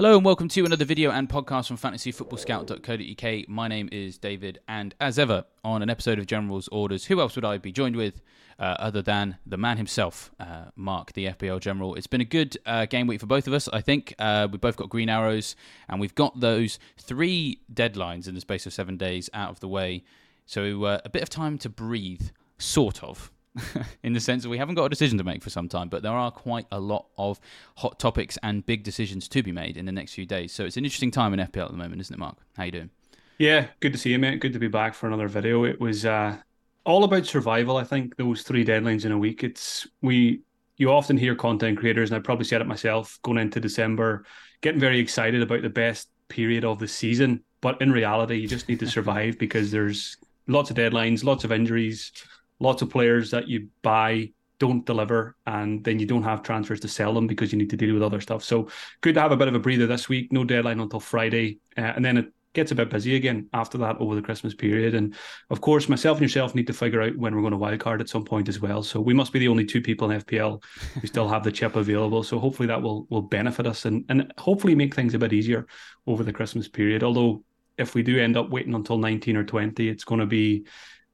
Hello and welcome to another video and podcast from fantasyfootballscout.co.uk. My name is David, and as ever, on an episode of General's Orders, who else would I be joined with uh, other than the man himself, uh, Mark, the FPL General? It's been a good uh, game week for both of us, I think. Uh, we've both got green arrows, and we've got those three deadlines in the space of seven days out of the way. So uh, a bit of time to breathe, sort of. in the sense that we haven't got a decision to make for some time, but there are quite a lot of hot topics and big decisions to be made in the next few days. So it's an interesting time in FPL at the moment, isn't it, Mark? How you doing? Yeah, good to see you, mate. Good to be back for another video. It was uh, all about survival. I think those three deadlines in a week. It's we. You often hear content creators, and I probably said it myself, going into December, getting very excited about the best period of the season. But in reality, you just need to survive because there's lots of deadlines, lots of injuries, lots of players that you buy don't deliver and then you don't have transfers to sell them because you need to deal with other stuff. So good to have a bit of a breather this week. No deadline until friday. Uh, and then it gets a bit busy again after that over the christmas period. And of course myself and yourself need to figure out when we're going to wildcard at some point as well. So we must be the only two people in fpl who still have the chip available. So hopefully that will will benefit us and and hopefully make things a bit easier over the christmas period. Although if we do end up waiting until 19 or 20 it's going to be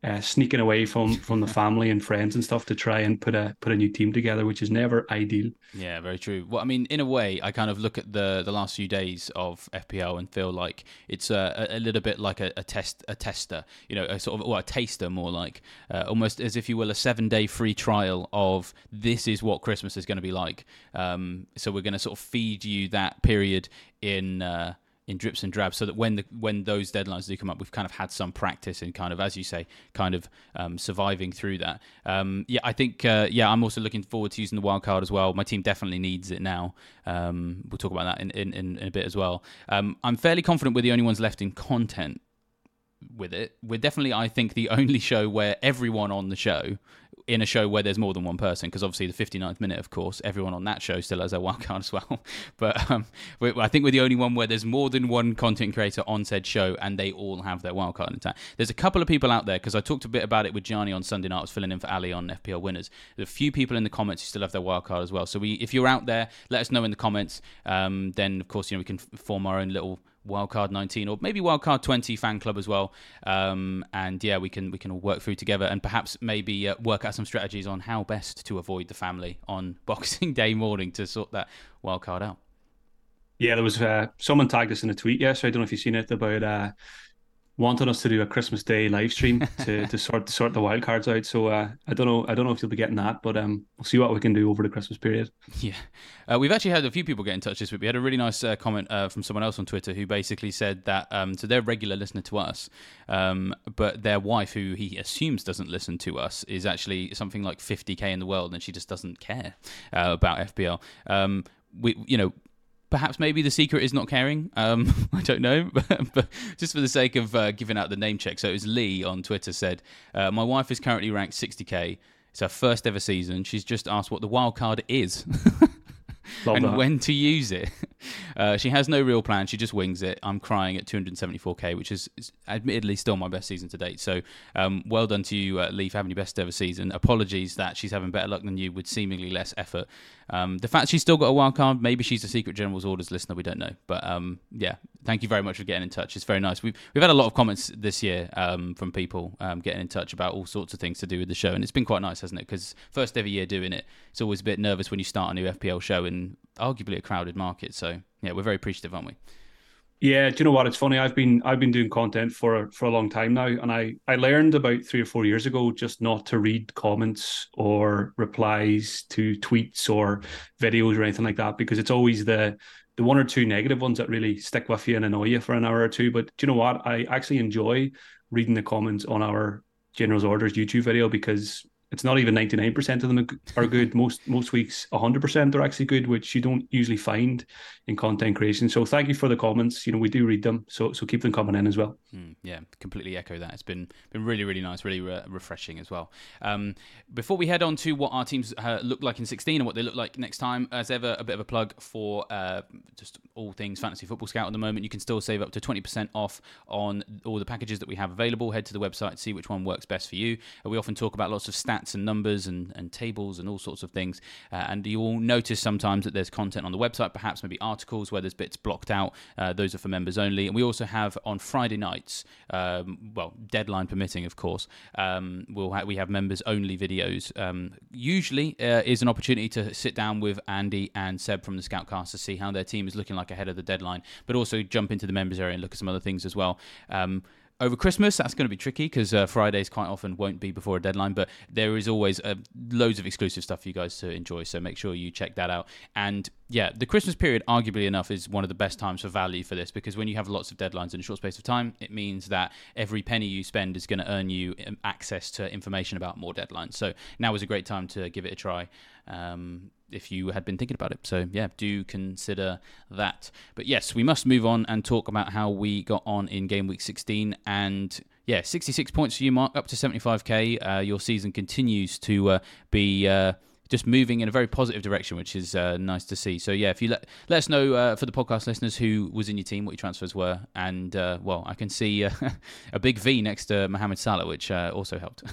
uh, sneaking away from from the family and friends and stuff to try and put a put a new team together, which is never ideal. Yeah, very true. Well, I mean, in a way, I kind of look at the the last few days of FPL and feel like it's a, a little bit like a, a test a tester, you know, a sort of or a taster more like, uh, almost as if you will a seven day free trial of this is what Christmas is going to be like. Um, so we're going to sort of feed you that period in. Uh, in drips and drabs, so that when the when those deadlines do come up, we've kind of had some practice in kind of, as you say, kind of um, surviving through that. Um, yeah, I think uh, yeah, I'm also looking forward to using the wild card as well. My team definitely needs it now. Um, we'll talk about that in, in, in, in a bit as well. Um, I'm fairly confident we're the only ones left in content with it. We're definitely, I think, the only show where everyone on the show, in a show where there's more than one person, because obviously the 59th minute, of course, everyone on that show still has their wild card as well. But um, we, I think we're the only one where there's more than one content creator on said show and they all have their wildcard intact. There's a couple of people out there, because I talked a bit about it with Gianni on Sunday night. I was filling in for Ali on FPL Winners. There's a few people in the comments who still have their wild card as well. So we, if you're out there, let us know in the comments. Um, then, of course, you know we can form our own little wildcard 19 or maybe wildcard 20 fan club as well um, and yeah we can we can all work through together and perhaps maybe uh, work out some strategies on how best to avoid the family on boxing day morning to sort that wildcard out Yeah, there was uh, someone tagged us in a tweet yesterday. I don't know if you've seen it about uh, wanting us to do a Christmas Day live stream to, to sort to sort the wild cards out. So uh, I don't know. I don't know if you'll be getting that, but um, we'll see what we can do over the Christmas period. Yeah, uh, we've actually had a few people get in touch this week. We had a really nice uh, comment uh, from someone else on Twitter who basically said that um, so they're a regular listener to us, um, but their wife, who he assumes doesn't listen to us, is actually something like 50k in the world, and she just doesn't care uh, about FPL. Um, we, you know, perhaps maybe the secret is not caring. Um, I don't know, but, but, just for the sake of uh, giving out the name check. So it was Lee on Twitter said, uh, "My wife is currently ranked 60k. It's her first ever season. She's just asked what the wild card is." And that. when to use it. Uh, she has no real plan. She just wings it. I'm crying at 274k, which is, is admittedly still my best season to date. So um, well done to you, uh, Lee, for having your best ever season. Apologies that she's having better luck than you with seemingly less effort. Um, the fact she's still got a wild card, maybe she's a Secret General's Orders listener. We don't know. But um, yeah, thank you very much for getting in touch. It's very nice. We've, we've had a lot of comments this year um, from people um, getting in touch about all sorts of things to do with the show. And it's been quite nice, hasn't it? Because first ever year doing it, it's always a bit nervous when you start a new FPL show in arguably a crowded market. So yeah, we're very appreciative, aren't we? Yeah, do you know what? It's funny. I've been I've been doing content for for a long time now, and I I learned about three or four years ago just not to read comments or replies to tweets or videos or anything like that because it's always the the one or two negative ones that really stick with you and annoy you for an hour or two. But do you know what? I actually enjoy reading the comments on our General's Orders YouTube video because it's not even 99% of them are good. Most most weeks 100% are actually good, which you don't usually find in content creation. So thank you for the comments. You know, we do read them. So so keep them coming in as well. Mm, yeah, completely echo that. It's been been really really nice, really re- refreshing as well. Um, before we head on to what our teams uh, look like in 16 and what they look like next time, as ever, a bit of a plug for uh, just all things Fantasy Football Scout at the moment. You can still save up to 20% off on all the packages that we have available. Head to the website, see which one works best for you. Uh, we often talk about lots of stats and numbers and, and tables and all sorts of things. Uh, and you will notice sometimes that there's content on the website, perhaps maybe articles where there's bits blocked out. Uh, those are for members only. And we also have on Friday nights, um, well, deadline permitting, of course, um, we'll ha- we have members only videos. Um, usually uh, is an opportunity to sit down with Andy and Seb from the Scoutcast to see how their team is looking like ahead of the deadline, but also jump into the members area and look at some other things as well. Over Christmas, that's going to be tricky because uh, Fridays quite often won't be before a deadline, but there is always uh, loads of exclusive stuff for you guys to enjoy. So make sure you check that out. And yeah, the Christmas period, arguably enough, is one of the best times for value for this because when you have lots of deadlines in a short space of time, it means that every penny you spend is going to earn you um, access to information about more deadlines. So now is a great time to give it a try. Um, if you had been thinking about it. So, yeah, do consider that. But yes, we must move on and talk about how we got on in game week 16. And yeah, 66 points for you, Mark, up to 75k. Uh, your season continues to uh, be. Uh, just moving in a very positive direction, which is uh, nice to see. So yeah, if you let let us know uh, for the podcast listeners who was in your team, what your transfers were, and uh, well, I can see a big V next to Mohamed Salah, which also helped.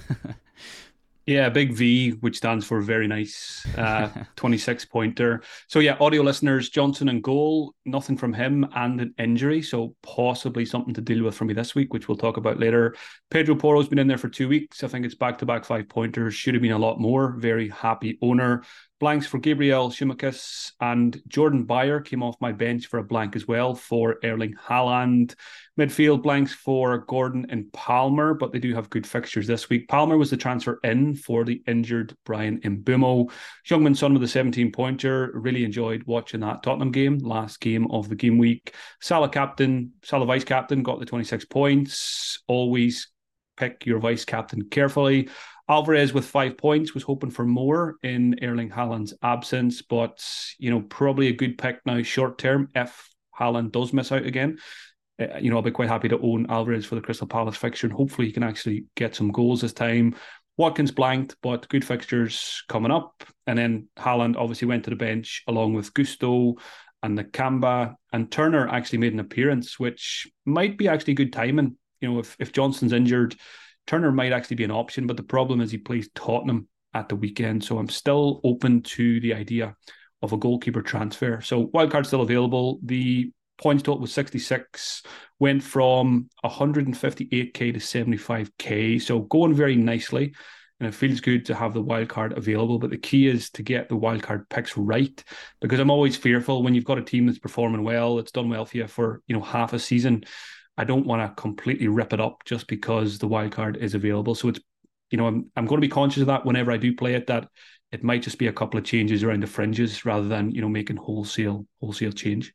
Yeah, big V, which stands for very nice, uh, 26 pointer. So, yeah, audio listeners, Johnstone and goal, nothing from him and an injury. So, possibly something to deal with for me this week, which we'll talk about later. Pedro Porro's been in there for two weeks. I think it's back to back five pointers. Should have been a lot more. Very happy owner. Blanks for Gabriel Tsimikas and Jordan Beyer came off my bench for a blank as well for Erling Haaland. Midfield blanks for Gordon and Palmer, but they do have good fixtures this week. Palmer was the transfer in for the injured Bryan Mbeumo. Heung-min Son with a 17 pointer. Really enjoyed watching that Tottenham game, last game of the game week. Salah captain, Salah vice captain got the 26 points. Always pick your vice captain carefully. Alvarez with five points was hoping for more in Erling Haaland's absence, but you know probably a good pick now short term if Haaland does miss out again. Uh, you know I'll be quite happy to own Alvarez for the Crystal Palace fixture, and hopefully he can actually get some goals this time. Watkins blanked, but good fixtures coming up, and then Haaland obviously went to the bench along with Gusto and the Nakamba, and Turner actually made an appearance, which might be actually good timing. You know if if Johnstone's injured Turner might actually be an option, but the problem is he plays Tottenham at the weekend. So I'm still open to the idea of a goalkeeper transfer. So wildcard still available. The points total was 66, went from 158k to 75k. So going very nicely. And it feels good to have the wildcard available. But the key is to get the wildcard picks right. Because I'm always fearful when you've got a team that's performing well, it's done well for you for you know half a season. I don't want to completely rip it up just because the wild card is available. So it's, you know, I'm I'm going to be conscious of that whenever I do play it. That it might just be a couple of changes around the fringes rather than you know making wholesale wholesale change.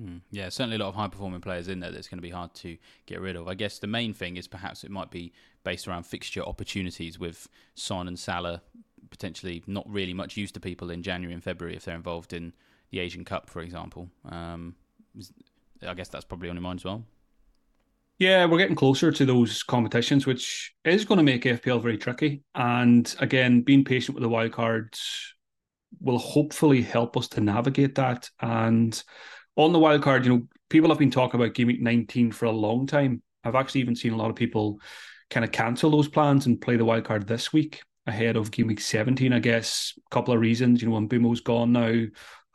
Hmm. Yeah, certainly a lot of high performing players in there that's going to be hard to get rid of. I guess the main thing is perhaps it might be based around fixture opportunities with Son and Salah potentially not really much use to people in January and February if they're involved in the Asian Cup, for example. Um, I guess that's probably on your mind as well. Yeah, we're getting closer to those competitions, which is going to make FPL very tricky. And again, being patient with the wildcards will hopefully help us to navigate that. And on the wildcard, you know, people have been talking about game week 19 for a long time. I've actually even seen a lot of people kind of cancel those plans and play the wildcard this week ahead of game week 17. I guess a couple of reasons. You know, when Mbeumo's gone now,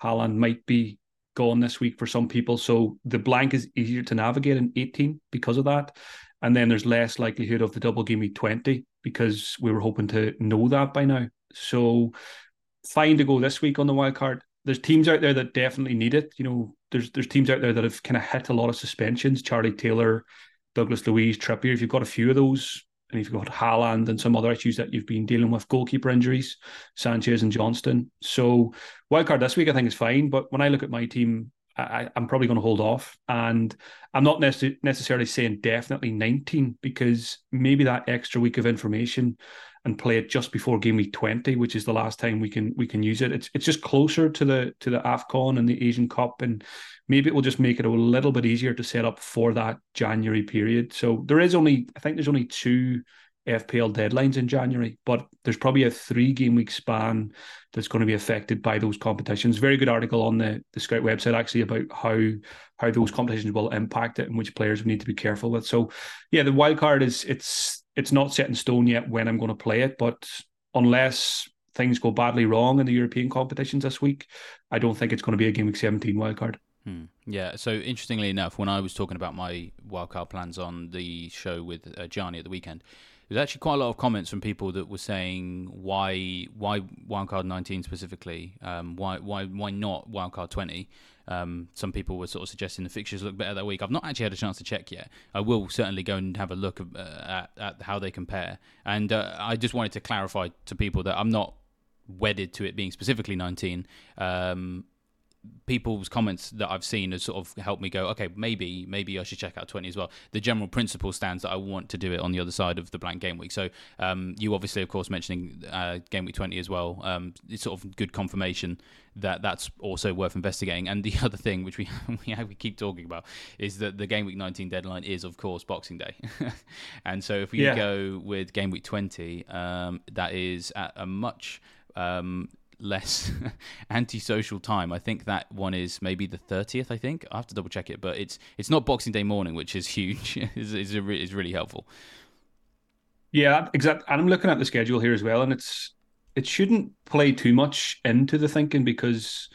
Haaland might be gone this week for some people. So the blank is easier to navigate in 18 because of that. And then there's less likelihood of the double game week 20 because we were hoping to know that by now. So fine to go this week on the wild card. There's teams out there that definitely need it. You know, there's there's teams out there that have kind of hit a lot of suspensions. Charlie Taylor, Douglas Luiz, Trippier. If you've got a few of those, and you've got Haaland and some other issues that you've been dealing with, goalkeeper injuries, Sanchez and Johnstone. So wildcard this week I think is fine, but when I look at my team, I, am probably going to hold off, and I'm not necess- necessarily saying definitely 19 because maybe that extra week of information and play it just before game week 20, which is the last time we can we can use it. It's it's just closer to the to the Afcon and the Asian Cup, and maybe it will just make it a little bit easier to set up for that January period. So there is only, I think there's only two FPL deadlines in January, but there's probably a three game week span that's going to be affected by those competitions. Very good article on the, the Scout website actually about how how those competitions will impact it and which players we need to be careful with. So yeah, the wild card is it's it's not set in stone yet when I'm going to play it, but unless things go badly wrong in the European competitions this week, I don't think it's going to be a game week 17 wildcard. Hmm. Yeah. So interestingly enough, when I was talking about my wildcard plans on the show with uh, Gianni at the weekend, there's actually quite a lot of comments from people that were saying why why wildcard 19 specifically, um, why why why not wildcard 20. Um, some people were sort of suggesting the fixtures look better that week. I've not actually had a chance to check yet. I will certainly go and have a look uh, at, at how they compare. And uh, I just wanted to clarify to people that I'm not wedded to it being specifically 19. Um, people's comments that I've seen has sort of helped me go, okay, maybe maybe I should check out 20 as well. The general principle stands that I want to do it on the other side of the blank game week. So um, you obviously, of course, mentioning uh, game week 20 as well. Um, it's sort of good confirmation that that's also worth investigating. And the other thing, which we we keep talking about, is that the game week 19 deadline is, of course, Boxing Day. and so if we yeah. go with game week 20, um, that is at a much um, less antisocial time. I think that one is maybe the 30th. I think I have to double check it, but it's it's not Boxing Day morning, which is huge. is is is really helpful. Yeah, exactly. And I'm looking at the schedule here as well, and it's it shouldn't play too much into the thinking because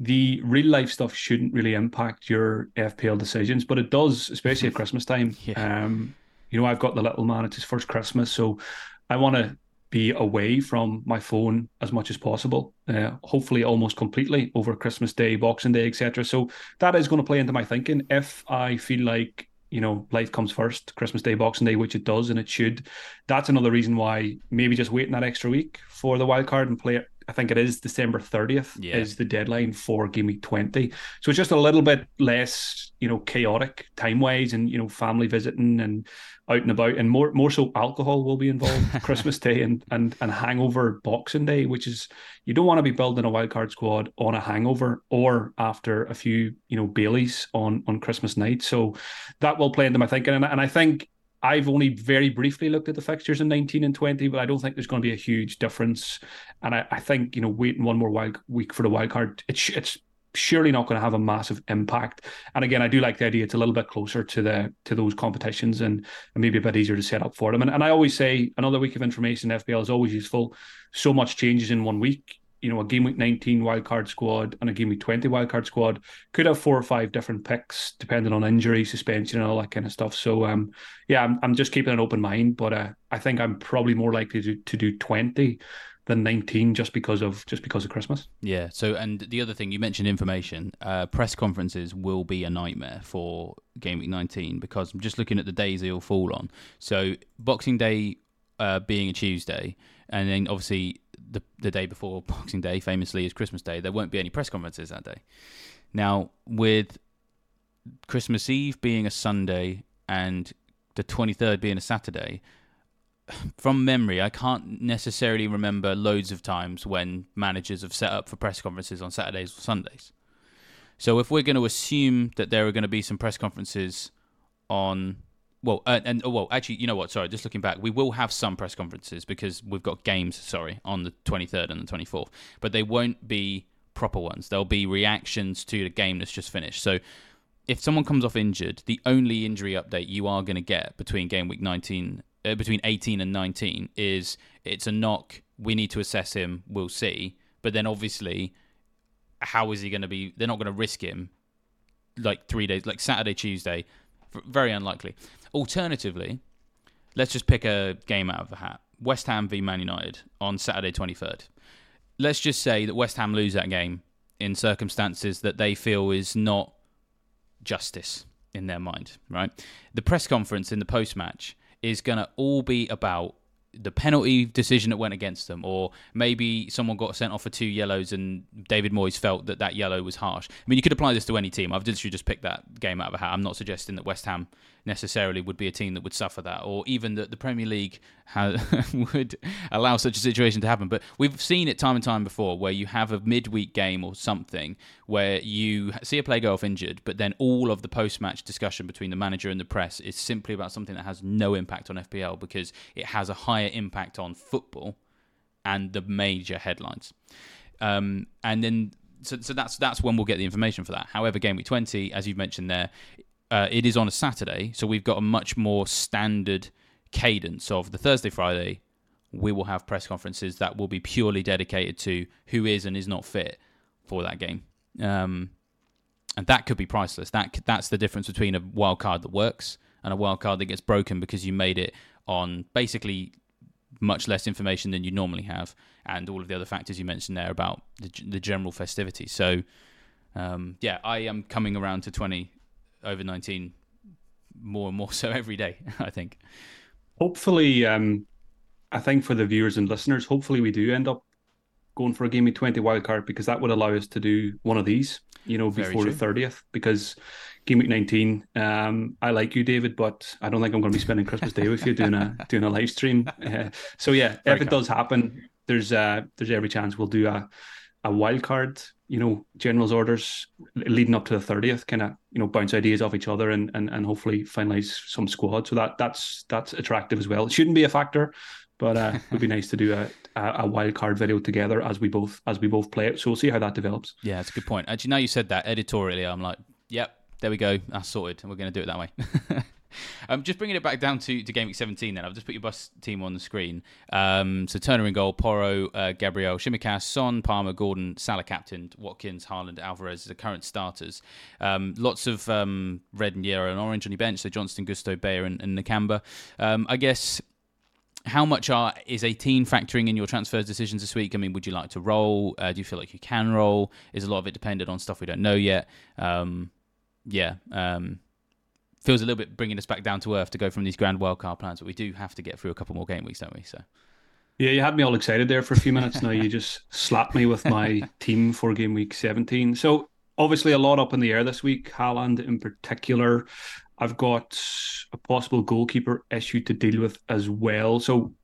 the real life stuff shouldn't really impact your FPL decisions, but it does, especially at Christmas time. yeah. Um, you know, I've got the little man; it's his first Christmas, so I want to be away from my phone as much as possible. Uh, hopefully, almost completely over Christmas Day, Boxing Day, etc. So that is going to play into my thinking. If I feel like you know life comes first, Christmas Day, Boxing Day, which it does and it should, that's another reason why maybe just waiting that extra week for the wild card and play it I think it is December 30th yeah. is the deadline for game week 20. So it's just a little bit less, you know, chaotic time wise and, you know, family visiting and out and about and more more so alcohol will be involved Christmas Day and, and and hangover Boxing Day, which is you don't want to be building a wildcard squad on a hangover or after a few, you know, Baileys on on Christmas night. So that will play into my thinking. And, and I think I've only very briefly looked at the fixtures in 19 and 20, but I don't think there's going to be a huge difference. And I, I think, you know, waiting one more wild week for the wild card, it's, it's surely not going to have a massive impact. And again, I do like the idea it's a little bit closer to the to those competitions and, and maybe a bit easier to set up for them. And, and I always say another week of information in FPL is always useful. So much changes in one week you know, a game week 19 wildcard squad and a game week 20 wildcard squad could have four or five different picks depending on injury, suspension, and all that kind of stuff. So, um, yeah, I'm, I'm just keeping an open mind, but uh, I think I'm probably more likely to, to do 20 than 19 just because of just because of Christmas. Yeah. So, and the other thing you mentioned information, uh, press conferences will be a nightmare for game week 19 because I'm just looking at the days they all fall on. So, Boxing Day uh, being a Tuesday, and then obviously the the day before Boxing Day, famously is Christmas Day. There won't be any press conferences that day. Now, with Christmas Eve being a Sunday and the 23rd being a Saturday, from memory, I can't necessarily remember loads of times when managers have set up for press conferences on Saturdays or Sundays. So if we're going to assume that there are going to be some press conferences on well, uh, and oh, well, actually, you know what? Sorry, just looking back, we will have some press conferences because we've got games. Sorry, on the 23rd and the 24th, but they won't be proper ones. There'll be reactions to the game that's just finished. So, if someone comes off injured, the only injury update you are going to get between game week 19, uh, between 18 and 19, is it's a knock. We need to assess him. We'll see. But then, obviously, how is he going to be? They're not going to risk him like three days, like Saturday, Tuesday. Very unlikely. Alternatively, let's just pick a game out of the hat. West Ham v Man United on Saturday 23rd. Let's just say that West Ham lose that game in circumstances that they feel is not justice in their mind, right? The press conference in the post match is going to all be about the penalty decision that went against them, or maybe someone got sent off for two yellows and David Moyes felt that that yellow was harsh. I mean, you could apply this to any team. I've literally just picked that game out of a hat. I'm not suggesting that West Ham necessarily would be a team that would suffer that, or even that the Premier League would allow such a situation to happen. But we've seen it time and time before where you have a midweek game or something where you see a player go off injured, but then all of the post match discussion between the manager and the press is simply about something that has no impact on FPL because it has a higher impact on football and the major headlines. Um, and then so, so that's that's when we'll get the information for that. However, game week twenty, as you've mentioned there, uh, it is on a Saturday, so we've got a much more standard cadence of the Thursday, Friday. We will have press conferences that will be purely dedicated to who is and is not fit for that game, um, and that could be priceless. That that's the difference between a wild card that works and a wild card that gets broken because you made it on basically much less information than you normally have, and all of the other factors you mentioned there about the, the general festivities. So, um, yeah, I am coming around to twenty over 19 more and more so every day, I think. Hopefully, um, I think for the viewers and listeners, hopefully we do end up going for a game of 20 wildcard because that would allow us to do one of these, you know, before the 30th. Because game week 19, um, I like you, David, but I don't think I'm going to be spending Christmas Day with you doing a doing a live stream. Uh, so yeah, Very if it does happen, there's uh, there's every chance we'll do a a wild card you know, general's orders leading up to the 30th, kind of, you know, bounce ideas off each other and, and, and hopefully finalize some squad. So that that's that's attractive as well. It shouldn't be a factor, but uh, it would be nice to do a, a, a wild card video together as we both as we both play it. So we'll see how that develops. Yeah, that's a good point. Actually, now you said that editorially, I'm like, yep, there we go. That's sorted. And we're going to do it that way. Um, just bringing it back down to, to game week 17 then. I've just put your bus team on the screen. Um, so Turner in goal, Porro, uh, Gabriel, Tsimikas, Son, Palmer, Gordon, Salah captain, Watkins, Haaland, Alvarez the current starters. Um, lots of um, red and yellow and orange on your bench. So Johnstone, Gusto, Beyer and, and Nakamba. Um, I guess how much are is 18 factoring in your transfers decisions this week? I mean, would you like to roll? Uh, do you feel like you can roll? Is a lot of it dependent on stuff we don't know yet? Um, yeah. Um, feels a little bit bringing us back down to earth to go from these grand wildcard plans, but we do have to get through a couple more game weeks, don't we? So. Yeah, you had me all excited there for a few minutes. now you just slapped me with my team for game week 17. So obviously a lot up in the air this week. Haaland in particular. I've got a possible goalkeeper issue to deal with as well. So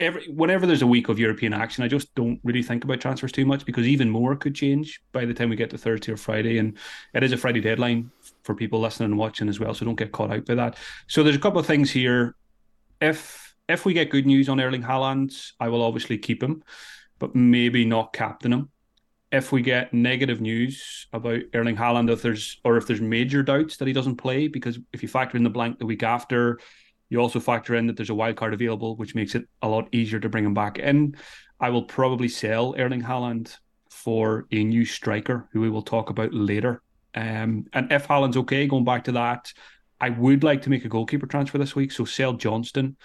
every whenever there's a week of European action, I just don't really think about transfers too much because even more could change by the time we get to Thursday or Friday, and it is a Friday deadline for people listening and watching as well. So don't get caught out by that. So there's a couple of things here. If if we get good news on Erling Haaland, I will obviously keep him, but maybe not captain him. If we get negative news about Erling Haaland, if there's or if there's major doubts that he doesn't play, because if you factor in the blank the week after, you also factor in that there's a wild card available, which makes it a lot easier to bring him back in. I will probably sell Erling Haaland for a new striker who we will talk about later. Um, and if Haaland's okay, going back to that, I would like to make a goalkeeper transfer this week. So sell Johnstone,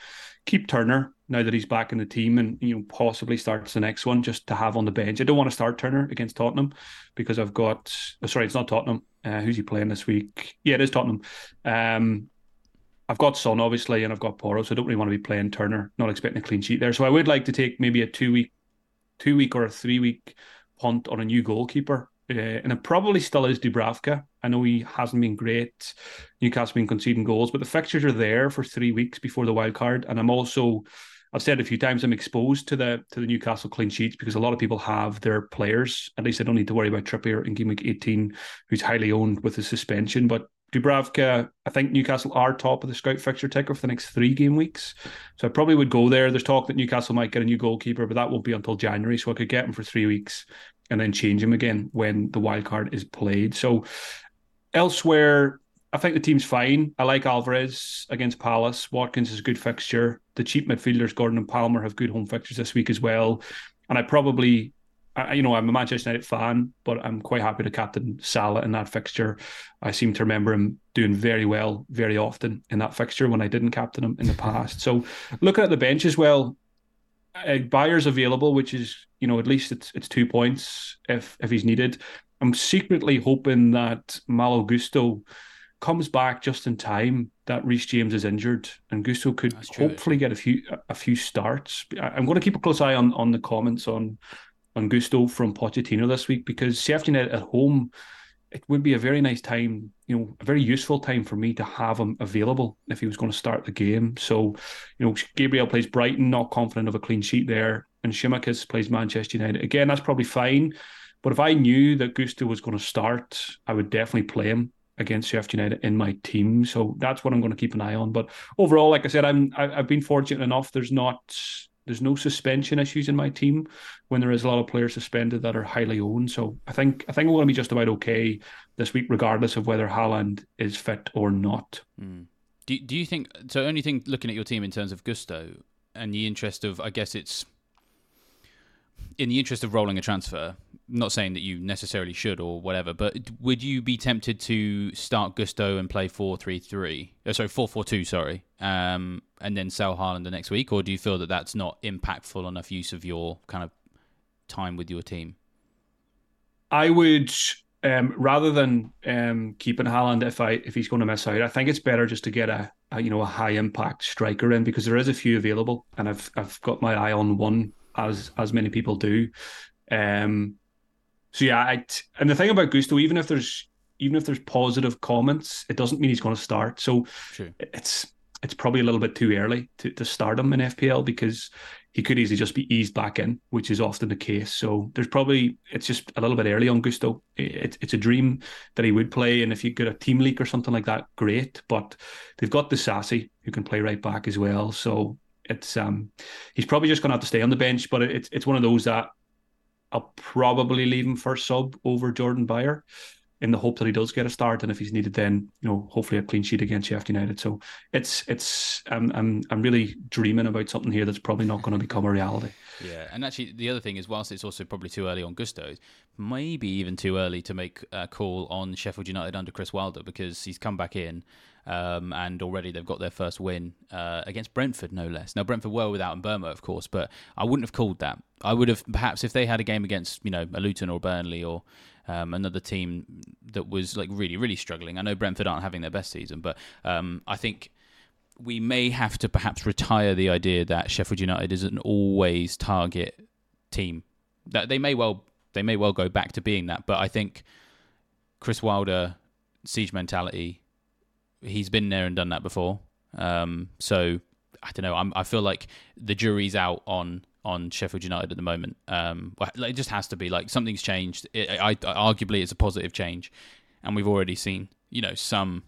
keep Turner now that he's back in the team, and you know possibly starts the next one just to have on the bench. I don't want to start Turner against Tottenham because I've got. Oh, sorry, it's not Tottenham. Uh, who's he playing this week? Yeah, it is Tottenham. Um, I've got Son obviously, and I've got Porro, so I don't really want to be playing Turner. Not expecting a clean sheet there, so I would like to take maybe a two week, two week or a three week punt on a new goalkeeper, uh, and it probably still is Dubravka. I know he hasn't been great. Newcastle been conceding goals, but the fixtures are there for three weeks before the wild card, and I'm also I've said a few times I'm exposed to the to the Newcastle clean sheets because a lot of people have their players. At least I don't need to worry about Trippier in game week 18, who's highly owned with the suspension. But Dubravka, I think Newcastle are top of the scout fixture ticker for the next three game weeks. So I probably would go there. There's talk that Newcastle might get a new goalkeeper, but that won't be until January. So I could get him for three weeks and then change him again when the wild card is played. So elsewhere, I think the team's fine. I like Alvarez against Palace. Watkins is a good fixture. The cheap midfielders, Gordon and Palmer, have good home fixtures this week as well. And I probably I, you know, I'm a Manchester United fan, but I'm quite happy to captain Salah in that fixture. I seem to remember him doing very well very often in that fixture when I didn't captain him in the past. So looking at the bench as well, uh, Beyer's available, which is you know at least it's it's two points if if he's needed. I'm secretly hoping that Malo Gusto comes back just in time that Reece James is injured and Gusto could hopefully get a few a few starts. I'm going to keep a close eye on on the comments on on Gusto from Pochettino this week because Sheffield United at home, it would be a very nice time, you know, a very useful time for me to have him available if he was going to start the game. So, you know, Gabriel plays Brighton, not confident of a clean sheet there, and Tsimikas plays Manchester United. Again, that's probably fine. But if I knew that Gusto was going to start, I would definitely play him against Sheffield United in my team. So that's what I'm going to keep an eye on. But overall, like I said, I'm I've been fortunate enough. There's not there's no suspension issues in my team when there is a lot of players suspended that are highly owned. So I think I think we're going to be just about okay this week, regardless of whether Haaland is fit or not. Mm. Do Do you think so? Only thing looking at your team in terms of Gusto and the interest of, I guess it's in the interest of rolling a transfer, not saying that you necessarily should or whatever, but would you be tempted to start Gusto and play 4 3 3? Oh, sorry, 4 4 2, sorry, um, and then sell Haaland the next week? Or do you feel that that's not impactful enough use of your kind of time with your team? I would. Um, rather than um, keeping Haaland if I if he's going to miss out, I think it's better just to get a, a you know a high impact striker in because there is a few available, and I've I've got my eye on one as as many people do. Um, so yeah, I, and the thing about Gusto, even if there's even if there's positive comments, it doesn't mean he's going to start. So it's it's probably a little bit too early to, to start him in FPL because he could easily just be eased back in, which is often the case. So there's probably it's just a little bit early on Gusto. It, it's a dream that he would play, and if you get a team leak or something like that, great. But they've got Disasi who can play right back as well. So it's um he's probably just going to have to stay on the bench. But it's it's one of those that I'll probably leave him for sub over Jordan Beyer in the hope that he does get a start, and if he's needed, then you know hopefully a clean sheet against Sheffield United. So it's it's I'm I'm I'm really dreaming about something here that's probably not going to become a reality. Yeah, and actually the other thing is, whilst it's also probably too early on Gusto, maybe even too early to make a call on Sheffield United under Chris Wilder because he's come back in. Um, and already they've got their first win uh, against Brentford, no less. Now Brentford were without Mbeumo, of course, but I wouldn't have called that. I would have perhaps if they had a game against you know a Luton or Burnley or um, another team that was like really, really struggling. I know Brentford aren't having their best season, but um, I think we may have to perhaps retire the idea that Sheffield United is an always target team. That they may well they may well go back to being that, but I think Chris Wilder siege mentality. He's been there and done that before. Um, so I don't know. I'm, I feel like the jury's out on on Sheffield United at the moment. Um, it just has to be like something's changed. It, I, I, arguably, it's a positive change, and we've already seen you know some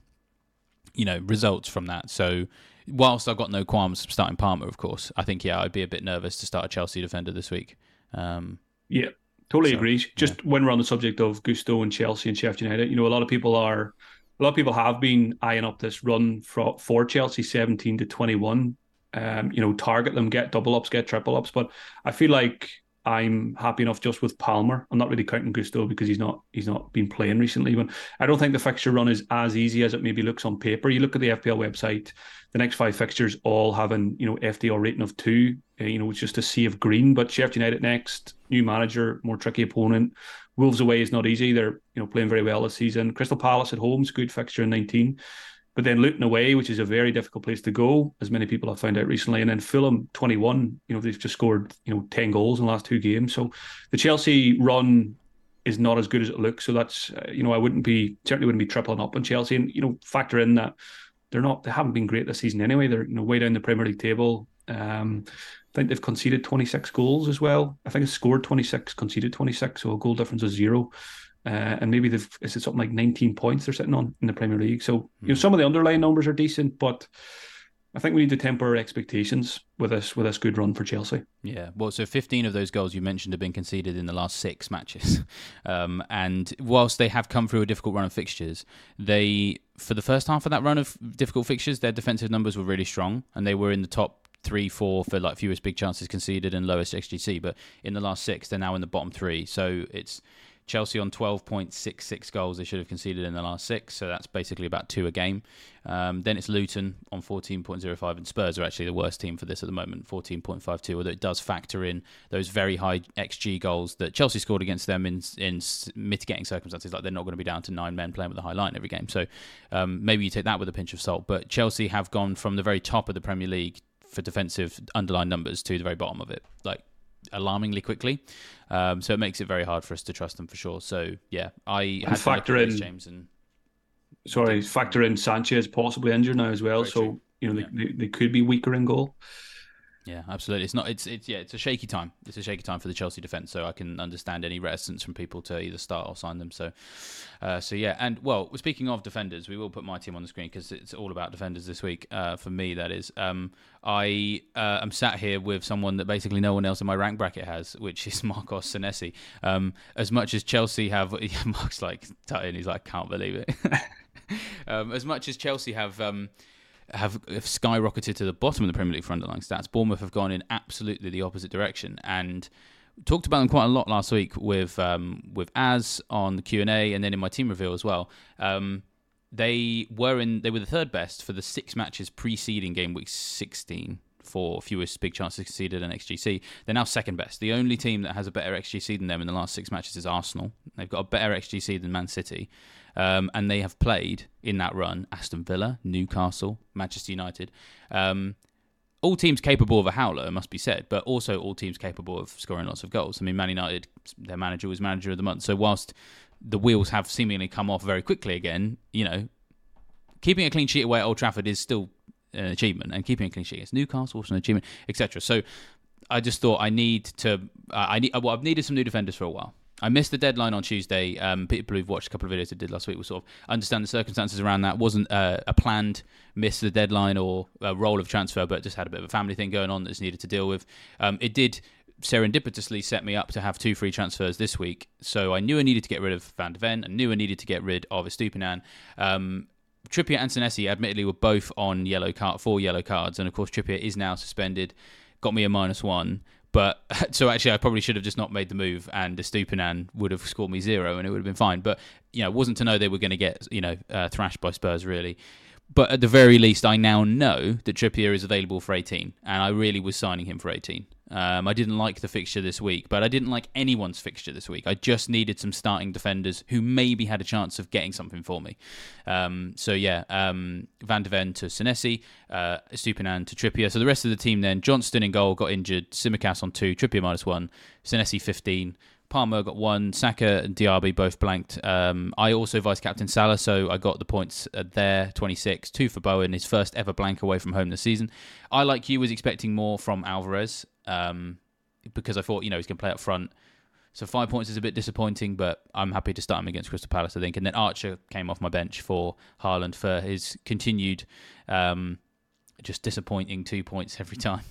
you know results from that. So whilst I've got no qualms starting Palmer, of course, I think yeah, I'd be a bit nervous to start a Chelsea defender this week. Um, yeah, totally so, agree. Just yeah. when we're on the subject of Gusto and Chelsea and Sheffield United, you know, a lot of people are. A lot of people have been eyeing up this run for, for Chelsea 17 to 21 um, you know, target them, get double ups, get triple ups. But I feel like I'm happy enough just with Palmer. I'm not really counting Gusto because he's not he's not been playing recently. But I don't think the fixture run is as easy as it maybe looks on paper. You look at the FPL website, the next five fixtures all having you know FDR rating of two. Uh, you know, it's just a sea of green. But Sheffield United next, new manager, more tricky opponent. Wolves away is not easy. They're you know playing very well this season. Crystal Palace at home is a good fixture in 19. But then Luton away, which is a very difficult place to go, as many people have found out recently, and then Fulham 21, you know, they've just scored, you know, 10 goals in the last two games. So the Chelsea run is not as good as it looks. So that's, uh, you know, I wouldn't be, certainly wouldn't be tripling up on Chelsea. And, you know, factor in that they're not, they haven't been great this season anyway. They're, you know, way down the Premier League table. Um, I think they've conceded 26 goals as well. I think it's scored 26, conceded 26, so a goal difference of zero. Uh, and maybe they've is it something like 19 points they're sitting on in the Premier League. So mm. you know some of the underlying numbers are decent, but I think we need to temper our expectations with this with this good run for Chelsea. Yeah, well, so 15 of those goals you mentioned have been conceded in the last six matches, um, and whilst they have come through a difficult run of fixtures, they for the first half of that run of difficult fixtures, their defensive numbers were really strong, and they were in the top three, four for like fewest big chances conceded and lowest XGC. But in the last six, they're now in the bottom three. So it's Chelsea on 12.66 goals they should have conceded in the last six, so that's basically about two a game. Um, then it's Luton on 14.05, and Spurs are actually the worst team for this at the moment, 14.52, although it does factor in those very high XG goals that Chelsea scored against them in, in mitigating circumstances, like they're not going to be down to nine men playing with a high line every game. So um, maybe you take that with a pinch of salt. But Chelsea have gone from the very top of the Premier League for defensive underlying numbers to the very bottom of it. Like alarmingly quickly. Um, so it makes it very hard for us to trust them for sure. So yeah, I had factor in James and sorry, factor in Sanchez possibly injured now as well. so true. you know yeah. they, they could be weaker in goal. Yeah, absolutely. It's not. It's it's yeah. It's a shaky time. It's a shaky time for the Chelsea defense. So I can understand any reticence from people to either start or sign them. So, uh, so yeah. And well, speaking of defenders, we will put my team on the screen because it's all about defenders this week. Uh, for me, that is. Um, I uh, am sat here with someone that basically no one else in my rank bracket has, which is Marcos Senesi. Um, as much as Chelsea have, Mark's like tutting. He's like, I can't believe it. um, as much as Chelsea have. Um, have, have skyrocketed to the bottom of the Premier League for underlying stats. Bournemouth have gone in absolutely the opposite direction, and talked about them quite a lot last week with um, with Az on the Q and A, and then in my team reveal as well. Um, they were in they were the third best for the six matches preceding game week 16 for fewest big chances conceded and XGC. They're now second best. The only team that has a better XGC than them in the last six matches is Arsenal. They've got a better XGC than Man City. Um, and they have played in that run Aston Villa, Newcastle, Manchester United. Um, all teams capable of a howler, must be said, but also all teams capable of scoring lots of goals. I mean, Man United, their manager was manager of the month. So whilst the wheels have seemingly come off very quickly again, you know, keeping a clean sheet away at Old Trafford is still an achievement, and keeping a clean sheet against Newcastle is an achievement, etc. So I just thought I need to, uh, I need, well, I've needed some new defenders for a while. I missed the deadline on Tuesday. Um, people who've watched a couple of videos I did last week will sort of understand the circumstances around that. wasn't uh, a planned miss the deadline or a role of transfer, but just had a bit of a family thing going on that's needed to deal with. Um, it did serendipitously set me up to have two free transfers this week, so I knew I needed to get rid of Van de Ven. I knew I needed to get rid of Estupiñán. Um, Trippier and Senesi, admittedly, were both on yellow card, four yellow cards, and of course Trippier is now suspended. Got me a minus one. But so actually, I probably should have just not made the move, and Estupiñán would have scored me zero, and it would have been fine. But you know, it wasn't to know they were going to get you know uh, thrashed by Spurs really. But at the very least, I now know that Trippier is available for 18, and I really was signing him for 18. Um, I didn't like the fixture this week, but I didn't like anyone's fixture this week. I just needed some starting defenders who maybe had a chance of getting something for me. Um, so yeah, um, Van de Ven to Senesi, uh, Estupiñán to Trippier. So the rest of the team then, Johnstone in goal got injured, Tsimikas on two, Trippier minus one, Senesi 15, Palmer got one. Saka and Diaby both blanked. Um, I also vice captain Salah, so I got the points there 26. Two for Bowen, his first ever blank away from home this season. I, like you, was expecting more from Alvarez um, because I thought, you know, he's going to play up front. So five points is a bit disappointing, but I'm happy to start him against Crystal Palace, I think. And then Archer came off my bench for Haaland for his continued um, just disappointing two points every time.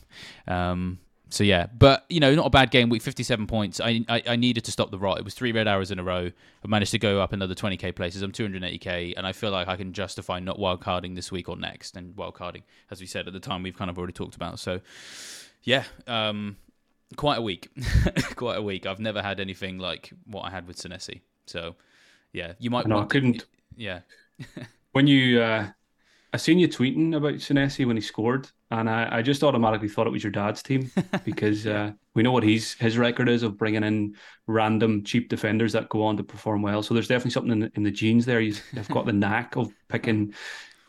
Um, so yeah, but you know, not a bad game week. Fifty-seven points. I, I, I needed to stop the rot. It was three red arrows in a row. I managed to go up another twenty k places. I'm two hundred eighty k, and I feel like I can justify not wildcarding this week or next. And wildcarding, as we said at the time, we've kind of already talked about. So yeah, um, quite a week. quite a week. I've never had anything like what I had with Senesi. So yeah, you might. No, I couldn't. Yeah. when you, uh, I seen you tweeting about Senesi when he scored and I, I, just automatically thought it was your dad's team because uh, we know what he's his record is of bringing in random cheap defenders that go on to perform well. So there's definitely something in the, in the genes there. He's they've got the knack of picking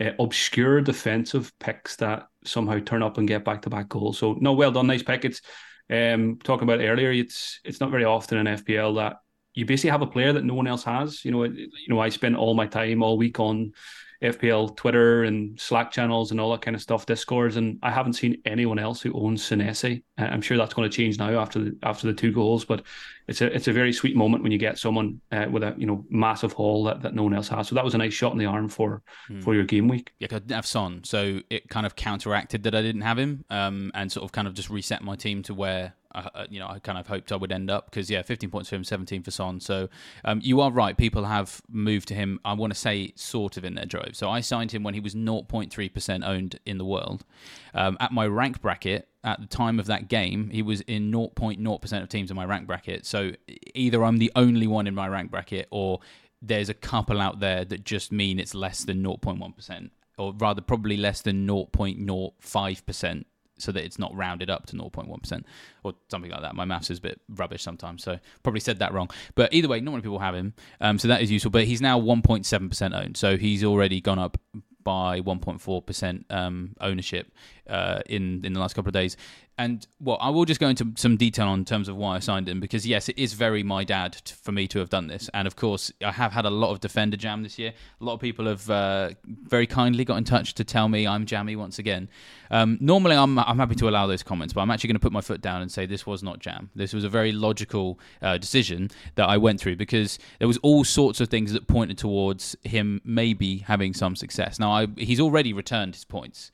uh, obscure defensive picks that somehow turn up and get back to back goals. So no, well done, nice pick. It's um, talking about earlier. It's it's not very often in FPL that you basically have a player that no one else has. You know, you know, I spent all my time all week on FPL Twitter and Slack channels and all that kind of stuff, Discords, and I haven't seen anyone else who owns Senesi. I'm sure that's going to change now after the after the two goals, but it's a it's a very sweet moment when you get someone uh, with a you know massive haul that, that no one else has. So that was a nice shot in the arm for Hmm. for your game week. Yeah, I didn't have Son, so it kind of counteracted that I didn't have him, um, and sort of kind of just reset my team to where I, you know I kind of hoped I would end up because yeah, 15 points for him, 17 for Son. So um, you are right, people have moved to him. I want to say sort of in their drove. So I signed him when he was 0.3 percent owned in the world. Um, at my rank bracket at the time of that game, he was in 0.0 percent of teams in my rank bracket. So either I'm the only one in my rank bracket or there's a couple out there that just mean it's less than 0.1%, or rather, probably less than 0.05%, so that it's not rounded up to 0.1%, or something like that. My maths is a bit rubbish sometimes, so probably said that wrong. But either way, not many people have him, um, so that is useful. But he's now 1.7% owned, so he's already gone up by 1.4% um, ownership uh, in in the last couple of days. And well, I will just go into some detail on terms of why I signed him because yes, it is very my dad for me to have done this. And of course, I have had a lot of defender jam this year. A lot of people have uh, very kindly got in touch to tell me I'm jammy once again. Um, normally, I'm I'm happy to allow those comments, but I'm actually going to put my foot down and say this was not jam. This was a very logical uh, decision that I went through because there was all sorts of things that pointed towards him maybe having some success. Now, I, he's already returned his points.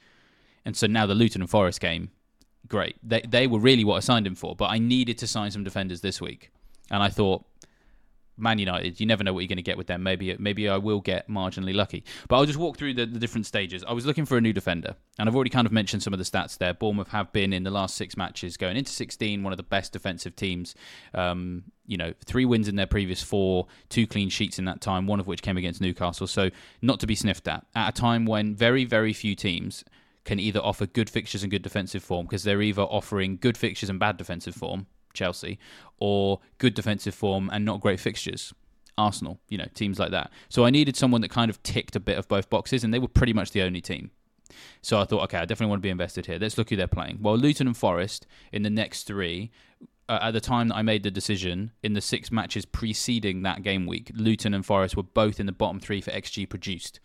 And so now the Luton and Forest game, great. They they were really what I signed him for, but I needed to sign some defenders this week. And I thought Man United, you never know what you're going to get with them. Maybe maybe I will get marginally lucky. But I'll just walk through the, the different stages. I was looking for a new defender, and I've already kind of mentioned some of the stats there. Bournemouth have been in the last six matches going into 16 one of the best defensive teams. Um, you know, three wins in their previous four, two clean sheets in that time, one of which came against Newcastle. So not to be sniffed at. At a time when very very few teams can either offer good fixtures and good defensive form because they're either offering good fixtures and bad defensive form, Chelsea, or good defensive form and not great fixtures. Arsenal, you know, teams like that. So I needed someone that kind of ticked a bit of both boxes, and they were pretty much the only team. So I thought, okay, I definitely want to be invested here. Let's look who they're playing. Well, Luton and Forest in the next three. Uh, at the time that I made the decision, in the six matches preceding that game week, Luton and Forest were both in the bottom three for XG produced.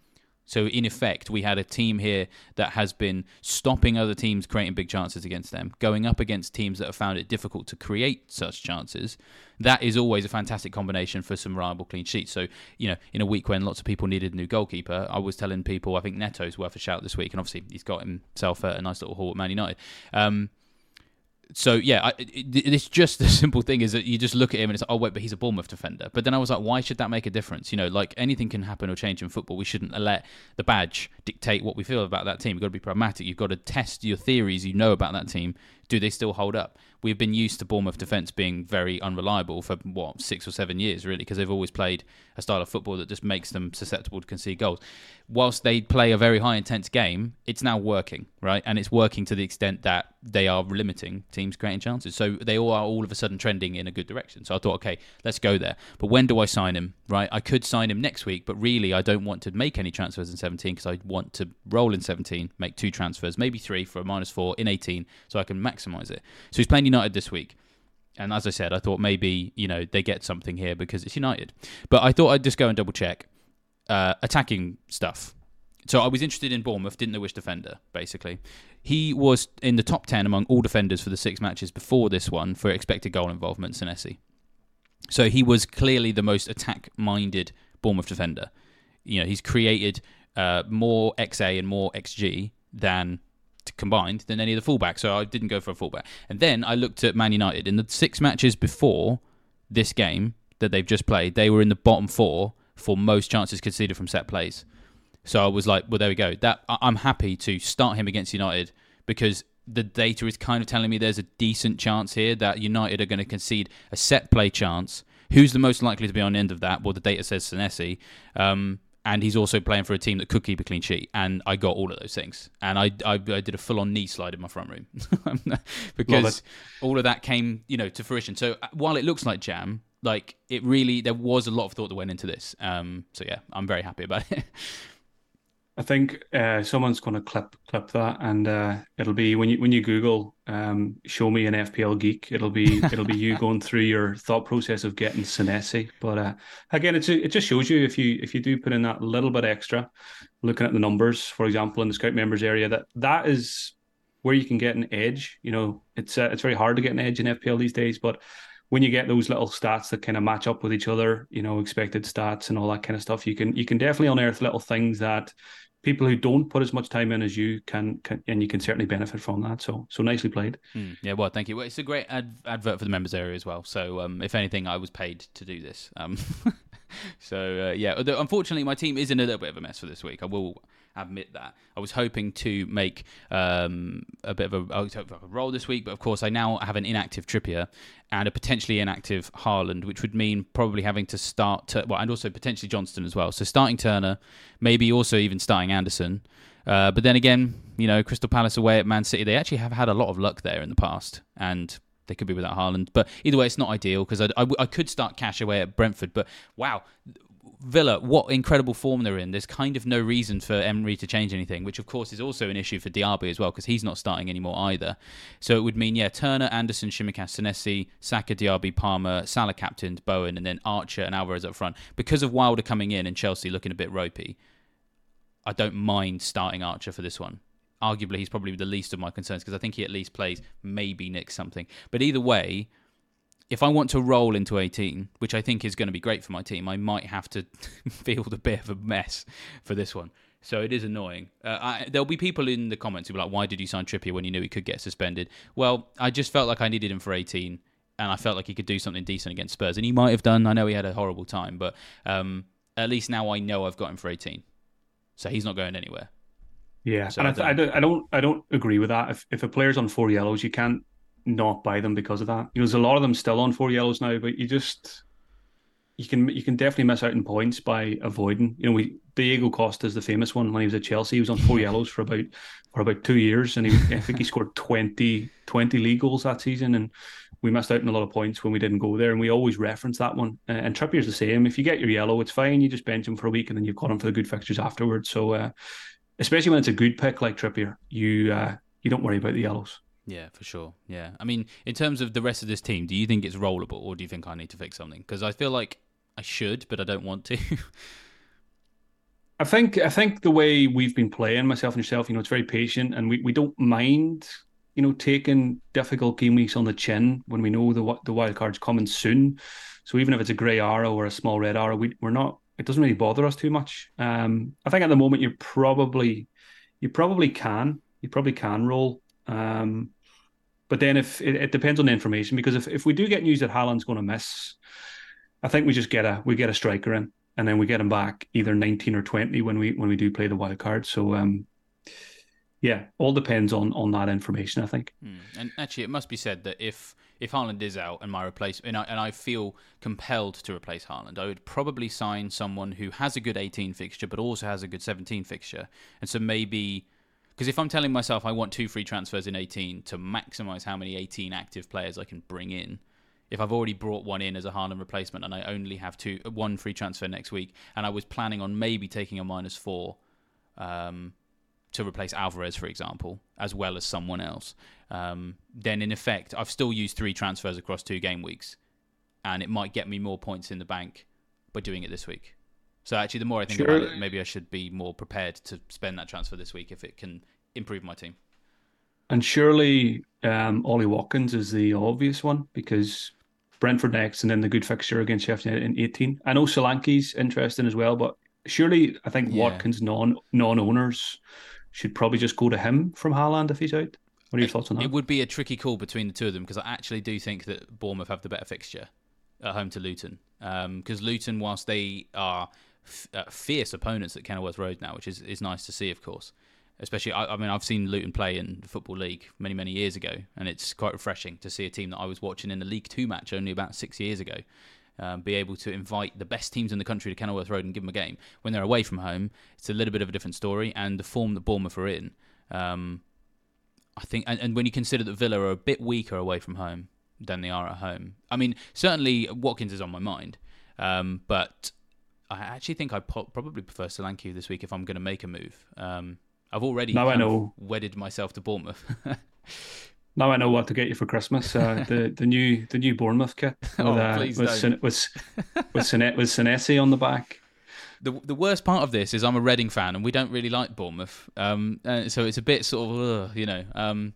So in effect, we had a team here that has been stopping other teams creating big chances against them, going up against teams that have found it difficult to create such chances. That is always a fantastic combination for some reliable clean sheets. So you know, in a week when lots of people needed a new goalkeeper, I was telling people I think Neto's worth a shout this week, and obviously he's got himself a, nice little haul at Man United. Um, so yeah, I, it, it's just the simple thing is that you just look at him and it's like, oh wait, but he's a Bournemouth defender. But then I was like, why should that make a difference? You know, like anything can happen or change in football. We shouldn't let the badge dictate what we feel about that team. You've got to be pragmatic. You've got to test your theories you know about that team. Do they still hold up? We've been used to Bournemouth defence being very unreliable for what six or seven years, really, because they've always played a style of football that just makes them susceptible to concede goals. Whilst they play a very high intense game, it's now working, right? And it's working to the extent that they are limiting teams creating chances. So they all are all of a sudden trending in a good direction. So I thought, okay, let's go there. But when do I sign him, right? I could sign him next week, but really I don't want to make any transfers in 17 because I want to roll in 17, make two transfers, maybe three for a minus four in 18 so I can maximize it. So he's playing United this week. And as I said, I thought maybe, you know, they get something here because it's United. But I thought I'd just go and double check uh, attacking stuff. So I was interested in Bournemouth, didn't know which defender, basically. He was in the top 10 among all defenders for the six matches before this one for expected goal involvement, Senesi. So he was clearly the most attack minded Bournemouth defender. You know, he's created uh, more XA and more XG than combined than any of the fullbacks. So I didn't go for a fullback. And then I looked at Man United in the six matches before this game that they've just played. They were in the bottom four for most chances conceded from set plays. So I was like, well, there we go. That I'm happy to start him against United because the data is kind of telling me there's a decent chance here that United are going to concede a set play chance. Who's the most likely to be on the end of that? Well, the data says Senesi. Um, and he's also playing for a team that could keep a clean sheet. And I got all of those things. And I, I, I did a full on knee slide in my front room because all of that came, you know, to fruition. So uh, while it looks like jam, like it really, there was a lot of thought that went into this. Um, so yeah, I'm very happy about it. I think uh, someone's going to clip clip that, and uh, it'll be when you when you Google um, "show me an FPL geek," it'll be it'll be you going through your thought process of getting Senesi. But uh, again, it's it just shows you if you if you do put in that little bit extra, looking at the numbers, for example, in the scout members area, that that is where you can get an edge. You know, it's uh, it's very hard to get an edge in FPL these days, but when you get those little stats that kind of match up with each other, you know, expected stats and all that kind of stuff, you can you can definitely unearth little things that people who don't put as much time in as you can, can and you can certainly benefit from that. So so nicely played. Mm, yeah, well, thank you. Well, it's a great ad- advert for the members area as well. So um, if anything, I was paid to do this. Um, so uh, yeah, unfortunately, my team is in a little bit of a mess for this week. I will admit that. I was hoping to make um, a bit of a, could roll this week, but of course I now have an inactive Trippier and a potentially inactive Haaland, which would mean probably having to start, to, well, and also potentially Johnstone as well. So starting Turner, maybe also even starting Anderson. Uh, but then again, you know, Crystal Palace away at Man City, they actually have had a lot of luck there in the past, and they could be without Haaland. But either way, it's not ideal because I, I, I, could start Cash away at Brentford. But wow, Villa, what incredible form they're in. There's kind of no reason for Emery to change anything, which of course is also an issue for Diaby as well, because he's not starting anymore either. So it would mean, yeah, Turner, Anderson, Tsimikas, Senesi, Saka, Diaby, Palmer, Salah captained, Bowen, and then Archer and Alvarez up front. Because of Wilder coming in and Chelsea looking a bit ropey, I don't mind starting Archer for this one. Arguably, he's probably the least of my concerns because I think he at least plays, maybe nicks something. But either way, if I want to roll into 18, which I think is going to be great for my team, I might have to field a bit of a mess for this one. So it is annoying. Uh, I, there'll be people in the comments who be like, "Why did you sign Trippier when you knew he could get suspended?" Well, I just felt like I needed him for 18, and I felt like he could do something decent against Spurs, and he might have done. I know he had a horrible time, but um, at least now I know I've got him for 18, so he's not going anywhere. Yeah, so and I, th- I, don't, I don't, I don't agree with that. If if a player's on four yellows, you can't not buy them because of that. You know, there's a lot of them still on four yellows now, but you just you can you can definitely miss out in points by avoiding. You know, we Diego Costa is the famous one when he was at Chelsea. He was on four yellows for about for about two years, and he I think he scored 20, 20 league goals that season, and we missed out on a lot of points when we didn't go there. And we always reference that one. Uh, and Trippier's the same. If you get your yellow, it's fine. You just bench him for a week, and then you've got him for the good fixtures afterwards. So, uh, especially when it's a good pick like Trippier, you uh, you don't worry about the yellows. Yeah, for sure. Yeah. I mean, in terms of the rest of this team, do you think it's rollable or do you think I need to fix something? Because I feel like I should, but I don't want to. I think I think the way we've been playing myself and yourself, you know, it's very patient and we, we don't mind, you know, taking difficult game weeks on the chin when we know the the wild card's coming soon. So even if it's a grey arrow or a small red arrow, we, we're not. It doesn't really bother us too much. Um, I think at the moment you probably you probably can you probably can roll. Um, but then if it, it, depends on the information, because if, if we do get news that Haaland's going to miss, I think we just get a we get a striker in, and then we get him back either 19 or 20 when we when we do play the wild card. So um, yeah, all depends on on that information. I think. Hmm. And actually, it must be said that if if Haaland is out and my replacement, and I, and I feel compelled to replace Haaland, I would probably sign someone who has a good 18 fixture, but also has a good 17 fixture, and so maybe because if I'm telling myself I want two free transfers in 18 to maximize how many 18 active players I can bring in, if I've already brought one in as a Haaland replacement and I only have two one free transfer next week, and I was planning on maybe taking a minus four um, to replace Alvarez, for example, as well as someone else, um, then in effect I've still used three transfers across two game weeks, and it might get me more points in the bank by doing it this week. So actually, the more I think sure. about it, maybe I should be more prepared to spend that transfer this week if it can improve my team. And surely um, Ollie Watkins is the obvious one because Brentford next and then the good fixture against Sheffield in 18. I know Solanke's interesting as well, but surely I think yeah. Watkins non non owners should probably just go to him from Haaland if he's out. What are your it, thoughts on that? It would be a tricky call between the two of them because I actually do think that Bournemouth have the better fixture at home to Luton. Because um, Luton, whilst they are uh, fierce opponents at Kenilworth Road now, which is, is nice to see, of course. Especially, I, I, mean, I've seen Luton play in the Football League many, many years ago, and it's quite refreshing to see a team that I was watching in the League Two match only about six years ago. Um, be able to invite the best teams in the country to Kenilworth Road and give them a game. When they're away from home, it's a little bit of a different story, and the form that Bournemouth are in, um, I think, and, and when you consider that Villa are a bit weaker away from home than they are at home, I mean, certainly Watkins is on my mind, um, but I actually think I po- probably prefer Solanke this week if I'm going to make a move. Um, I've already Now I know. wedded myself to Bournemouth. Now I know what to get you for Christmas. Uh, the the new the new Bournemouth kit with Oh, uh, please with. Sin- with with Sine- with Senesi on the back. the the worst part of this is I'm a Reading fan and we don't really like Bournemouth. Um, so it's a bit sort of ugh, you know. Um,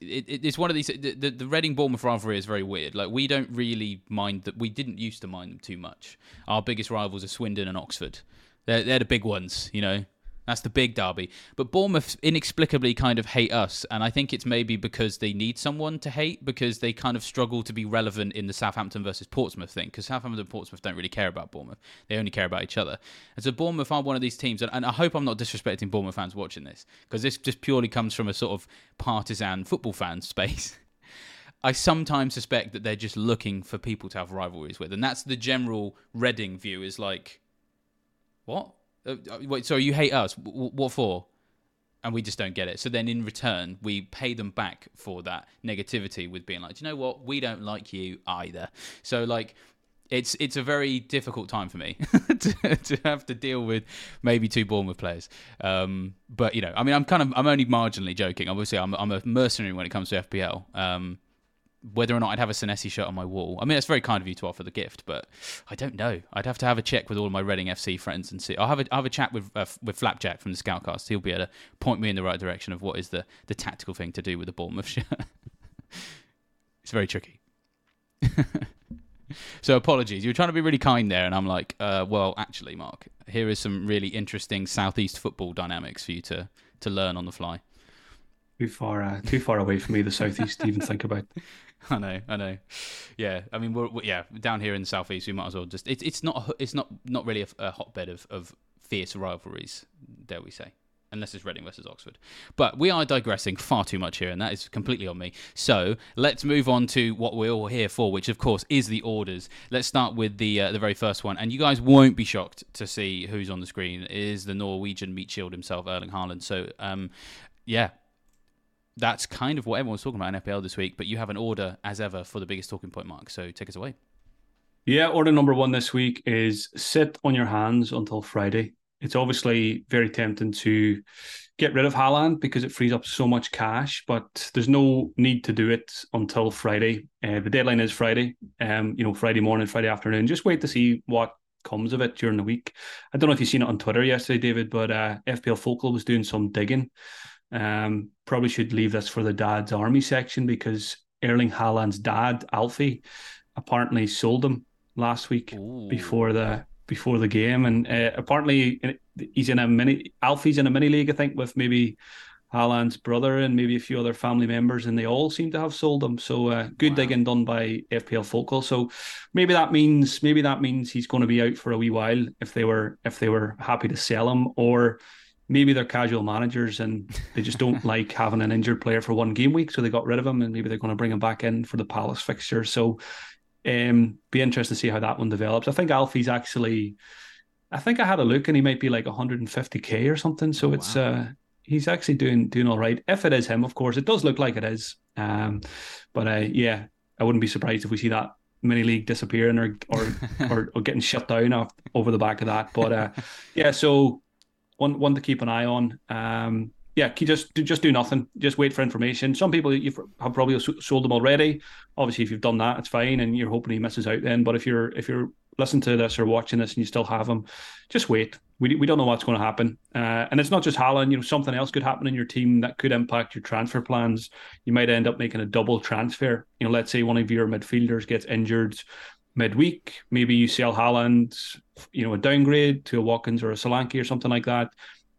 it, it, it's one of these. The, the, the Reading Bournemouth rivalry is very weird. Like we don't really mind that. We didn't used to mind them too much. Our biggest rivals are Swindon and Oxford. They're they're the big ones. You know. That's the big derby. But Bournemouth inexplicably kind of hate us, and I think it's maybe because they need someone to hate because they kind of struggle to be relevant in the Southampton versus Portsmouth thing. Because Southampton and Portsmouth don't really care about Bournemouth; they only care about each other. And so Bournemouth are one of these teams, and, I hope I'm not disrespecting Bournemouth fans watching this because this just purely comes from a sort of partisan football fan space. I sometimes suspect that they're just looking for people to have rivalries with, and that's the general Reading view. Is like, what? Uh, uh, wait, sorry, you hate us? W- what for? And we just don't get it. So then, in return, we pay them back for that negativity with being like, "Do you know what? We don't like you either. So like, it's it's a very difficult time for me to, to have to deal with maybe two Bournemouth players. Um, but you know, I mean, I'm kind of I'm only marginally joking. Obviously, I'm I'm a mercenary when it comes to FPL. Um, whether or not I'd have a Senesi shirt on my wall. I mean, it's very kind of you to offer the gift, but I don't know. I'd have to have a check with all of my Reading FC friends and see. I'll have a, I'll have a chat with uh, with Flapjack from the Scoutcast. He'll be able to point me in the right direction of what is the, the tactical thing to do with the Bournemouth shirt. it's very tricky. so apologies. You were trying to be really kind there, and I'm like, uh, well, actually, Mark, here is some really interesting southeast football dynamics for you to to learn on the fly. Too far uh, too far away from me, the southeast to even think about. I know, I know. Yeah, I mean, we're, we're- yeah down here in the southeast. We might as well just. It's it's not it's not not really a, a hotbed of, of fierce rivalries, dare we say, unless it's Reading versus Oxford. But we are digressing far too much here, and that is completely on me. So let's move on to what we're all here for, which of course is the orders. Let's start with the uh, the very first one, and you guys won't be shocked to see who's on the screen. It is the Norwegian meat shield himself, Erling Haaland. So um, yeah, that's kind of what everyone's talking about in FPL this week. But you have an order, as ever, for the biggest talking point, Mark. So take us away. Yeah, order number one this week is sit on your hands until Friday. It's obviously very tempting to get rid of Haaland because it frees up so much cash, but there's no need to do it until Friday. Uh, the deadline is Friday, um, you know, Friday morning, Friday afternoon. Just wait to see what comes of it during the week. I don't know if you've seen it on Twitter yesterday, David, but uh, FPL Focal was doing some digging. Um, probably should leave this for the dad's army section because Erling Haaland's dad, Alfie, apparently sold him last week Ooh. before the before the game, and uh, apparently he's in a mini. Alfie's in a mini league, I think, with maybe Haaland's brother and maybe a few other family members, and they all seem to have sold him. So uh, good Wow. digging done by FPL Focal. So maybe that means maybe that means he's going to be out for a wee while if they were if they were happy to sell him, or maybe they're casual managers and they just don't like having an injured player for one game week, so they got rid of him, and maybe they're going to bring him back in for the Palace fixture. So um, be interested to see how that one develops. I think Alfie's actually, I think I had a look and he might be like 150k or something. So it's uh, he's actually doing doing all right. If it is him, of course, it does look like it is. Um, but uh, yeah, I wouldn't be surprised if we see that mini league disappearing or or or, or getting shut down off, over the back of that. But uh, yeah, so one one to keep an eye on. Um, yeah, just just do nothing. Just wait for information. Some people you've probably sold them already. Obviously, if you've done that, it's fine, and you're hoping he misses out then. But if you're if you're listening to this or watching this and you still have him, just wait. We, we don't know what's going to happen, uh, and it's not just Haaland. You know, something else could happen in your team that could impact your transfer plans. You might end up making a double transfer. You know, let's say one of your midfielders gets injured midweek. Maybe you sell Haaland, you know, a downgrade to a Watkins or a Solanke or something like that.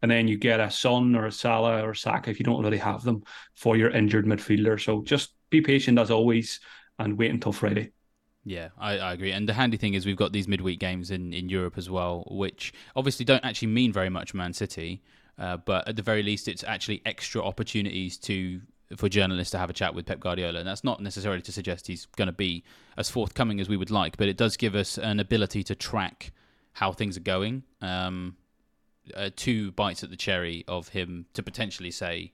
And then you get a Son or a Salah or Saka if you don't already have them for your injured midfielder. So just be patient as always and wait until Friday. Yeah, I, I agree. And the handy thing is we've got these midweek games in, in Europe as well, which obviously don't actually mean very much Man City, uh, but at the very least, it's actually extra opportunities to for journalists to have a chat with Pep Guardiola. And that's not necessarily to suggest he's going to be as forthcoming as we would like, but it does give us an ability to track how things are going. Um, uh, two bites at the cherry of him to potentially say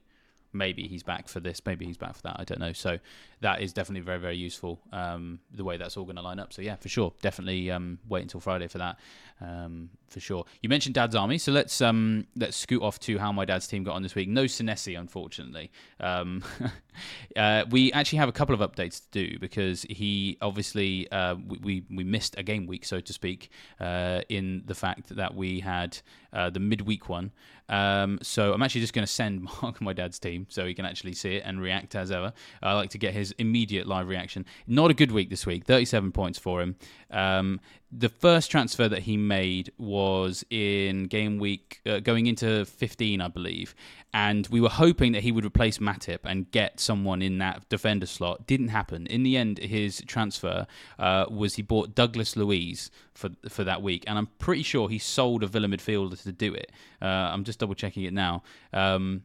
maybe he's back for this, maybe he's back for that. I don't know. So that is definitely very very useful. Um, the way that's all going to line up. So yeah, for sure, definitely um, wait until Friday for that. Um, for sure. You mentioned Dad's Army, so let's um, let's scoot off to how my dad's team got on this week. No Senesi, unfortunately. Um, uh, we actually have a couple of updates to do because he obviously uh, we, we, we missed a game week, so to speak, uh, in the fact that we had uh, the midweek one. Um, so I'm actually just going to send Mark my dad's team so he can actually see it and react as ever. I like to get his immediate live reaction. Not a good week this week. 37 points for him. Um, the first transfer that he made was in game week uh, going into 15, I believe, and we were hoping that he would replace Matip and get someone in that defender slot. Didn't happen. In the end, his transfer uh, was he bought Douglas Luiz for for that week, and I'm pretty sure he sold a Villa midfielder to do it. Uh, I'm just double checking it now. Um,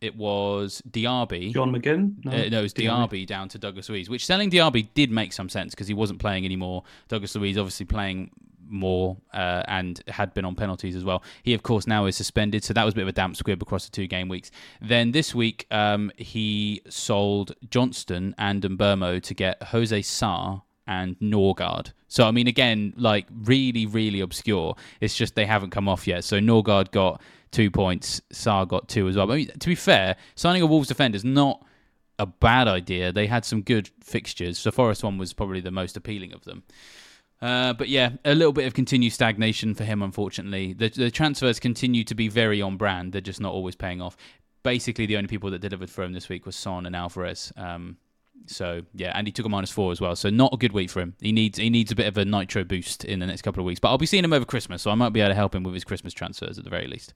it was Diaby. John McGinn? No, uh, no it was Diaby, Diaby down to Douglas Luiz, which selling Diaby did make some sense because he wasn't playing anymore. Douglas Luiz obviously playing more uh, and had been on penalties as well. He, of course, now is suspended, so that was a bit of a damp squib across the two game weeks. Then this week, um, he sold Johnstone and Mbeumo to get Jose Sa and Norgaard. So I mean, again, like really, really obscure. It's just they haven't come off yet. So Norgaard got two points. Sa got two as well. I mean, to be fair, signing a Wolves defender is not a bad idea. They had some good fixtures. So Forest one was probably the most appealing of them. Uh, but yeah, a little bit of continued stagnation for him, unfortunately. The, the transfers continue to be very on brand. They're just not always paying off. Basically, the only people that delivered for him this week was Son and Alvarez. Um, so yeah, and he took a minus four as well. So not a good week for him. He needs he needs a bit of a nitro boost in the next couple of weeks. But I'll be seeing him over Christmas, so I might be able to help him with his Christmas transfers at the very least.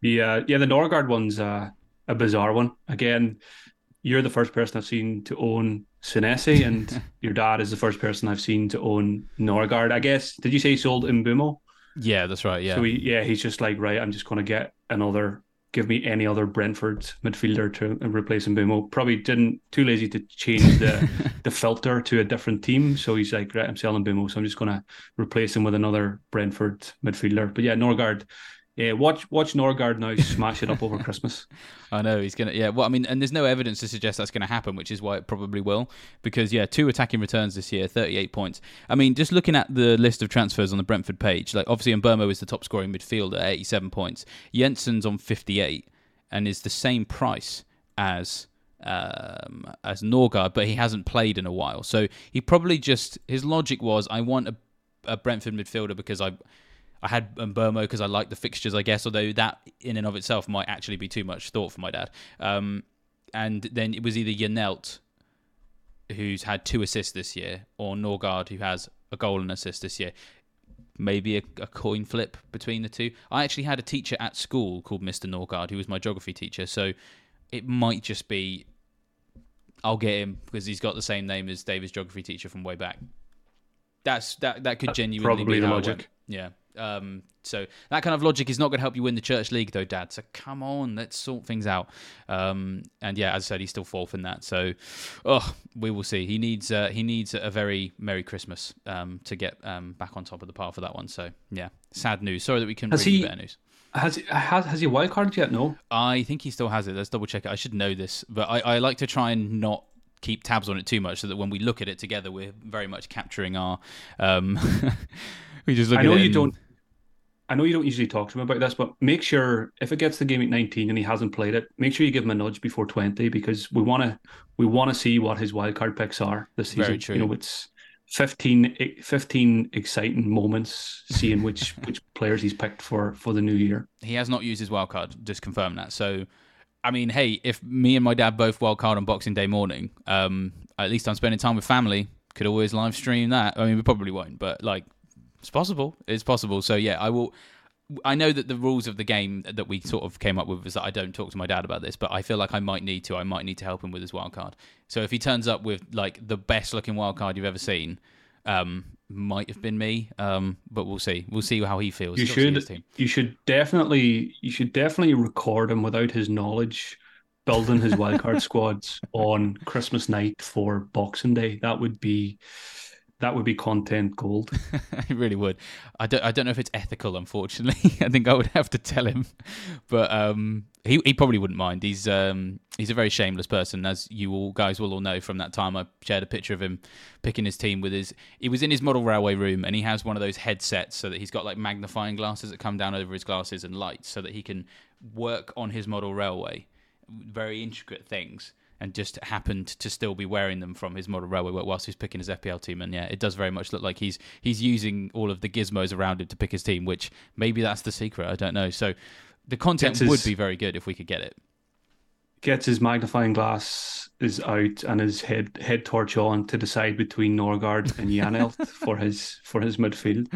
Yeah, yeah, the Norgaard one's uh, a bizarre one. Again, you're the first person I've seen to own Senesi, and your dad is the first person I've seen to own Norgaard. I guess did you say he sold Mbeumo? Yeah, that's right. Yeah. So he, yeah, he's just like right. I'm just going to get another give me any other Brentford midfielder to replace Mbeumo. Probably didn't too lazy to change the the filter to a different team. So he's like, right, I'm selling Mbeumo, so I'm just gonna replace him with another Brentford midfielder. But yeah, Norgaard yeah, watch watch Norgaard now smash it up over Christmas. I know he's gonna. Yeah, well, I mean, and there's no evidence to suggest that's going to happen, which is why it probably will. Because yeah, two attacking returns this year, 38 points. I mean, just looking at the list of transfers on the Brentford page, like obviously Mbeumo is the top scoring midfielder, 87 points. Jensen's on 58 and is the same price as um, as Norgaard, but he hasn't played in a while. So he probably just his logic was, I want a, a Brentford midfielder because I I had Mbeumo because I like the fixtures, I guess. Although that in and of itself might actually be too much thought for my dad. Um, and then it was either Janelt, who's had two assists this year, or Norgaard, who has a goal and assist this year. Maybe a, a, coin flip between the two. I actually had a teacher at school called Mr. Norgard, who was my geography teacher. So it might just be I'll get him because he's got the same name as David's geography teacher from way back. That's that that could genuinely probably be the logic. Yeah. Um, so that kind of logic is not going to help you win the church league, though, Dad. So come on, let's sort things out. Um, and yeah, as I said, he's still fourth in that. So, oh, we will see. He needs uh, he needs a very merry Christmas um, to get um, back on top of the par for that one. So yeah, sad news. Sorry that we couldn't has bring he, better news. Has has has he wild card yet? No, I think he still has it. Let's double check it. I should know this, but I, I like to try and not keep tabs on it too much so that when we look at it together, we're very much capturing our. Um, we just look. I know you and... don't. I know you don't usually talk to him about this, but make sure if it gets the game at 19 and he hasn't played it, make sure you give him a nudge before 20 because we want to we want to see what his wildcard picks are this season. Very true. You know, it's 15, 15 exciting moments seeing which which players he's picked for for the new year. He has not used his wildcard. Just confirm that. So, I mean, hey, if me and my dad both wildcard on Boxing Day morning, um, at least I'm spending time with family. Could always live stream that. I mean, we probably won't, but like it's possible. It's possible. So yeah, I will. I know that the rules of the game that we sort of came up with is that I don't talk to my dad about this, but I feel like I might need to. I might need to help him with his wild card. So if he turns up with like the best looking wild card you've ever seen, um, might have been me. Um, but we'll see. We'll see how he feels. You should. You should definitely. You should definitely record him without his knowledge, building his wildcard squads on Christmas night for Boxing Day. That would be that would be content gold. it really would. I don't. I don't know if it's ethical. Unfortunately, I think I would have to tell him. But um, he he probably wouldn't mind. He's um he's a very shameless person, as you all guys will all know from that time I shared a picture of him picking his team with his. He was in his model railway room, and he has one of those headsets so that he's got like magnifying glasses that come down over his glasses and lights, so that he can work on his model railway, very intricate things and just happened to still be wearing them from his model railway whilst he's picking his FPL team. And yeah, it does very much look like he's he's using all of the gizmos around him to pick his team, which maybe that's the secret. I don't know. So the content his, would be very good if we could get it. Gets his magnifying glass is out and his head head torch on to decide between Norgaard and Janelt for his for his midfield.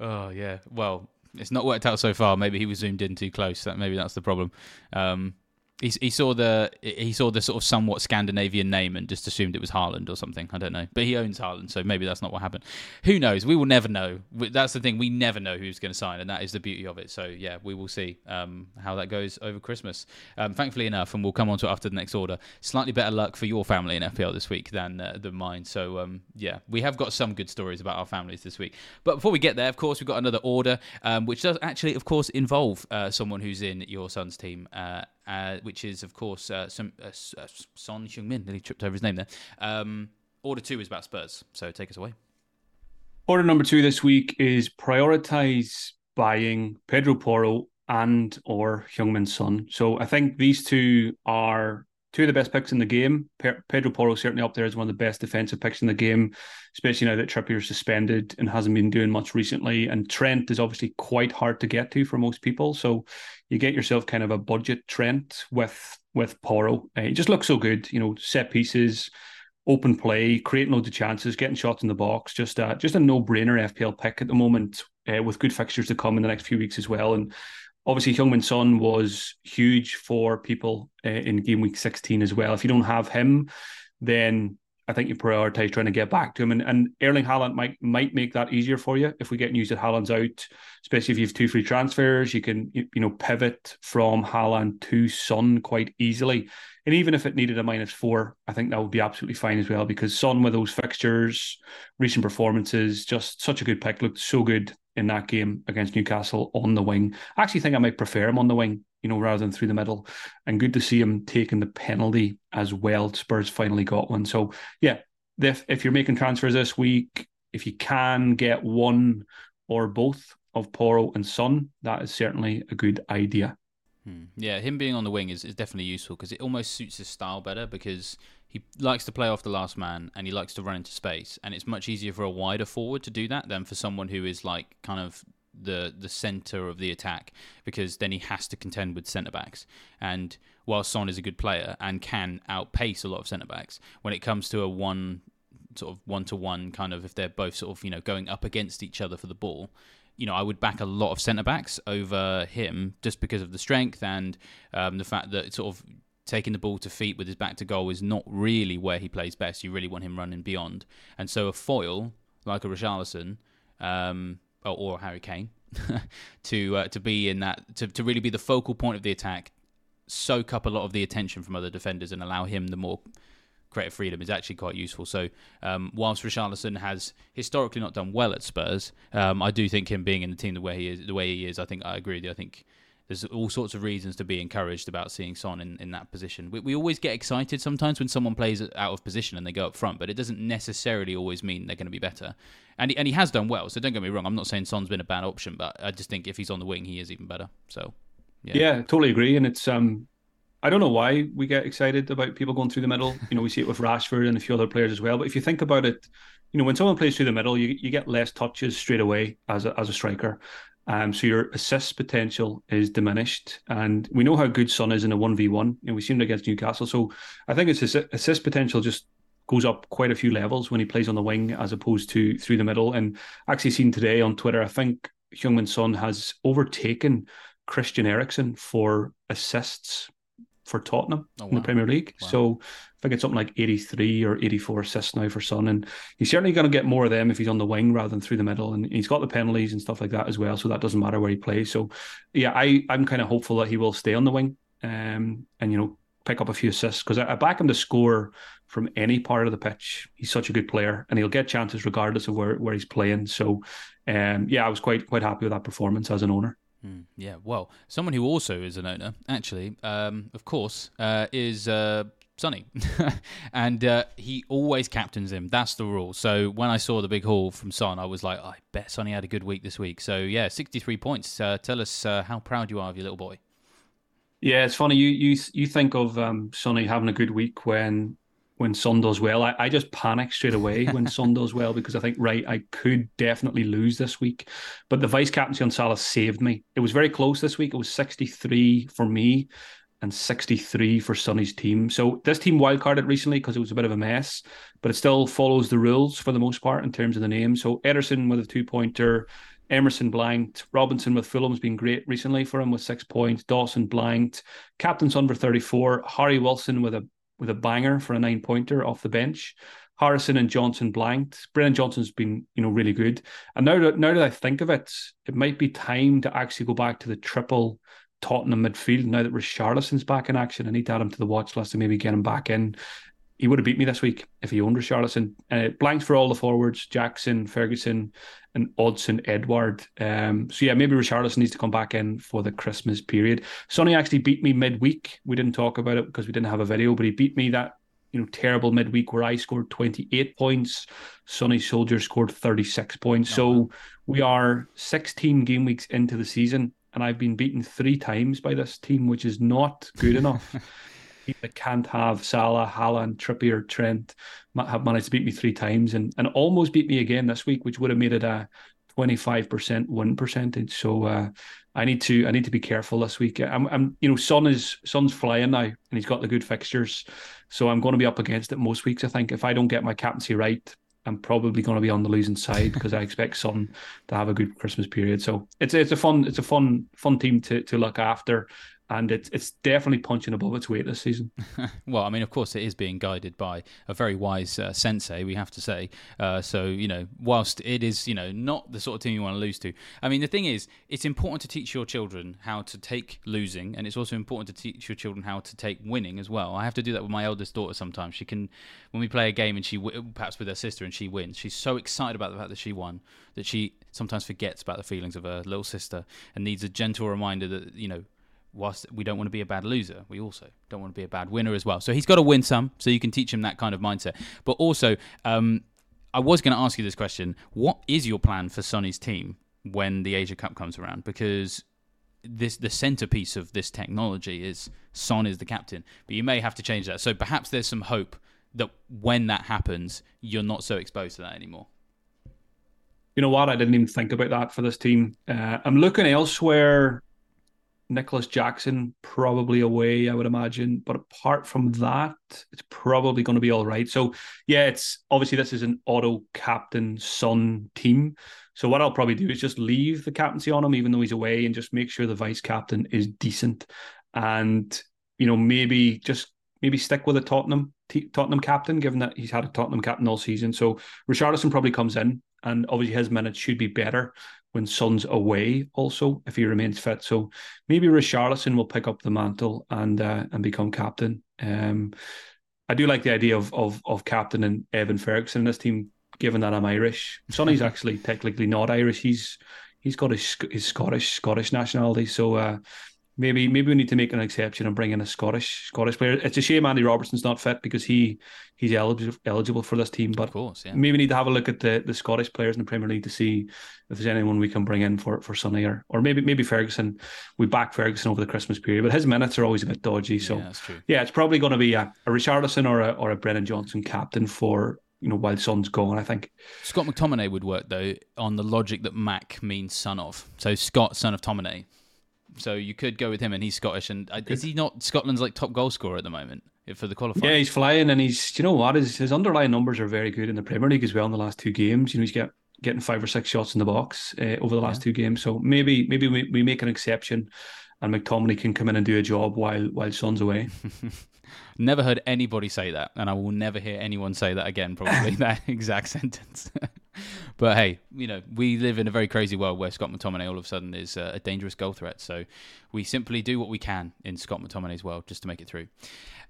Oh yeah, well, it's not worked out so far. Maybe he was zoomed in too close. That maybe that's the problem. Um, he, saw the he saw the sort of somewhat Scandinavian name and just assumed it was Haaland or something. I don't know, but he owns Haaland, so maybe that's not what happened. Who knows? We will never know. That's the thing. We never know who's going to sign, and that is the beauty of it. So yeah, we will see um, how that goes over Christmas. Um, thankfully enough, and we'll come on to it after the next order. Slightly better luck for your family in FPL this week than uh, than mine. So um, yeah, we have got some good stories about our families this week. But before we get there, of course, we've got another order, um, which does actually, of course, involve uh, someone who's in your son's team. Uh, uh, which is of course uh, some uh, uh Son Heung-min. Nearly tripped over his name there. Um, order two is about Spurs, so take us away. Order number two this week is prioritize buying Pedro Porro and or Heung-min Son. So I think these two are two of the best picks in the game. Pedro Porro certainly up there as one of the best defensive picks in the game, especially now that Trippier is suspended and hasn't been doing much recently. And Trent is obviously quite hard to get to for most people. So you get yourself kind of a budget Trent with with Porro. Uh, he just looks so good, you know, set pieces, open play, creating loads of chances, getting shots in the box. Just uh, just a no brainer FPL pick at the moment, uh, with good fixtures to come in the next few weeks as well. And obviously Heung-min Son was huge for people uh, in game week 16 as well. If you don't have him, then I think you prioritize trying to get back to him. And, and Erling Haaland might might make that easier for you if we get news that Haaland's out, especially if you have two free transfers. You can you, you know pivot from Haaland to Son quite easily. And even if it needed a minus four, I think that would be absolutely fine as well because Son with those fixtures, recent performances, just such a good pick. Looked so good in that game against Newcastle on the wing. I actually think I might prefer him on the wing, you know, rather than through the middle. And good to see him taking the penalty as well. Spurs finally got one. So yeah, if if you're making transfers this week, if you can get one or both of Porro and Son, that is certainly a good idea. Hmm. Yeah, him being on the wing is, is definitely useful because it almost suits his style better because he likes to play off the last man and he likes to run into space. And it's much easier for a wider forward to do that than for someone who is like kind of the the center of the attack because then he has to contend with centre backs. And while Son is a good player and can outpace a lot of centre backs, when it comes to a one sort of one to one kind of if they're both sort of you know going up against each other for the ball, you know, I would back a lot of centre backs over him just because of the strength and um, the fact that sort of taking the ball to feet with his back to goal is not really where he plays best. You really want him running beyond. And so a foil like a Richarlison um, or, or Harry Kane to uh, to be in that to, to really be the focal point of the attack, soak up a lot of the attention from other defenders and allow him the more creative freedom is actually quite useful. So, um, whilst Richarlison has historically not done well at Spurs, um, I do think him being in the team the way he is, the way he is, I think I agree with you. I think there's all sorts of reasons to be encouraged about seeing Son in, in that position. We, we always get excited sometimes when someone plays out of position and they go up front, but it doesn't necessarily always mean they're going to be better. And he, and he has done well, so don't get me wrong. I'm not saying Son's been a bad option, but I just think if he's on the wing, he is even better. So, yeah, yeah totally agree. And it's um, I don't know why we get excited about people going through the middle. You know, we see it with Rashford and a few other players as well. But if you think about it, you know, when someone plays through the middle, you, you get less touches straight away as a, as a striker. Um, so your assist potential is diminished, and we know how good Son is in a one v one. And we've seen it against Newcastle, so I think his assist potential just goes up quite a few levels when he plays on the wing as opposed to through the middle. And actually seen today on Twitter, I think Heung-min Son has overtaken Christian Eriksen for assists for Tottenham oh, wow. in the Premier League. Wow. So I think it's something like 83 or 84 assists now for Son. And he's certainly going to get more of them if he's on the wing rather than through the middle. And he's got the penalties and stuff like that as well. So that doesn't matter where he plays. So yeah, I, I'm kind of hopeful that he will stay on the wing um, and, you know, pick up a few assists because I, I back him to score from any part of the pitch. He's such a good player and he'll get chances regardless of where, where he's playing. So um, yeah, I was quite quite happy with that performance as an owner. Yeah, well, someone who also is an owner, actually, um, of course, uh, is uh, Sonny, and uh, he always captains him. That's the rule. So when I saw the big haul from Son, I was like, I bet Sonny had a good week this week. So yeah, sixty-three points. Uh, tell us uh, how proud you are of your little boy. Yeah, it's funny. You you you think of um, Sonny having a good week when when Son does well. I, I just panic straight away when Son does well because I think right I could definitely lose this week, but the vice captaincy on Salah saved me. It was very close this week. It was sixty three for me and 63 for Sonny's team. So this team wildcarded recently because it was a bit of a mess, but it still follows the rules for the most part in terms of the name. So Ederson with a two pointer, Emerson blanked, Robinson with Fulham's been great recently for him with six points, Dawson blanked, Captain Son for 34, Harry Wilson with a with a banger for a nine pointer off the bench. Harrison and Johnson blanked. Brennan Johnson's been, you know, really good. And now that now that I think of it, it might be time to actually go back to the triple Tottenham midfield now that Richarlison's back in action. I need to add him to the watch list and maybe get him back in. He would have beat me this week if he owned Richarlison. Uh, blanks for all the forwards: Jackson, Ferguson, and Odsonne Edouard. Um, so yeah, maybe Richarlison needs to come back in for the Christmas period. Sonny actually beat me midweek. We didn't talk about it because we didn't have a video, but he beat me that you know terrible midweek where I scored 28 points. Sonny Soldier scored 36 points. Oh, so we are 16 game weeks into the season and I've been beaten three times by this team, which is not good enough. I can't have Salah, Haaland, Trippier, Trent have managed to beat me three times and, and almost beat me again this week, which would have made it a 25% win percentage. So uh, I need to I need to be careful this week. I'm, I'm you know Son is Son's flying now and he's got the good fixtures, so I'm going to be up against it most weeks. I think if I don't get my captaincy right, I'm probably going to be on the losing side because I expect Son to have a good Christmas period. So it's it's a fun it's a fun fun team to to look after and it's it's definitely punching above its weight this season. well, I mean, of course, it is being guided by a very wise uh, sensei, we have to say. Uh, so, you know, whilst it is, you know, not the sort of team you want to lose to. I mean, the thing is, it's important to teach your children how to take losing, and it's also important to teach your children how to take winning as well. I have to do that with my eldest daughter sometimes. She can, when we play a game and she, perhaps with her sister, and she wins, she's so excited about the fact that she won that she sometimes forgets about the feelings of her little sister and needs a gentle reminder that, you know, whilst we don't want to be a bad loser, we also don't want to be a bad winner as well. So he's got to win some, so you can teach him that kind of mindset. But also, um, I was going to ask you this question: What is your plan for Sonny's team when the Asia Cup comes around? Because this the centerpiece of this technology is Son is the captain, but you may have to change that. So perhaps there's some hope that when that happens, you're not so exposed to that anymore. You know what? I didn't even think about that for this team. Uh, I'm looking elsewhere Nicholas Jackson probably away, I would imagine. But apart from that, it's probably going to be all right. So yeah, it's obviously this is an auto captain son team. So what I'll probably do is just leave the captaincy on him, even though he's away, and just make sure the vice captain is decent, and you know maybe just maybe stick with a Tottenham Tottenham captain, given that he's had a Tottenham captain all season. So Richarlison probably comes in, and obviously his minutes should be better when Son's away also if he remains fit. So maybe Richarlison will pick up the mantle and uh, and become captain. Um, I do like the idea of of of captain and Evan Ferguson in this team, given that I'm Irish. Sonny's actually technically not Irish. He's he's got his his Scottish Scottish nationality. So uh, maybe maybe we need to make an exception and bring in a Scottish Scottish player. It's a shame Andy Robertson's not fit because he he's eligible eligible for this team. But of course, yeah. maybe we need to have a look at the, the Scottish players in the Premier League to see if there's anyone we can bring in for for Sonny or or maybe maybe Ferguson. We back Ferguson over the Christmas period, but his minutes are always a bit dodgy. So yeah, yeah it's probably going to be a, a Richarlison or a or a Brennan Johnson captain for you know, while Son's gone, I think. Scott McTominay would work though on the logic that Mac means son of. So Scott, son of Tominay, so you could go with him, and he's Scottish. And uh, is he not Scotland's like top goal scorer at the moment for the qualifier? Yeah, he's flying, and he's you know what his his underlying numbers are very good in the Premier League as well in the last two games. You know, he's get getting five or six shots in the box uh, over the last yeah. two games. So maybe maybe we, we make an exception, and McTominay can come in and do a job while while Son's away. never heard anybody say that, and I will never hear anyone say that again. Probably that exact sentence. but hey, you know, we live in a very crazy world where Scott McTominay all of a sudden is uh, a dangerous goal threat. So we simply do what we can in Scott McTominay's world just to make it through.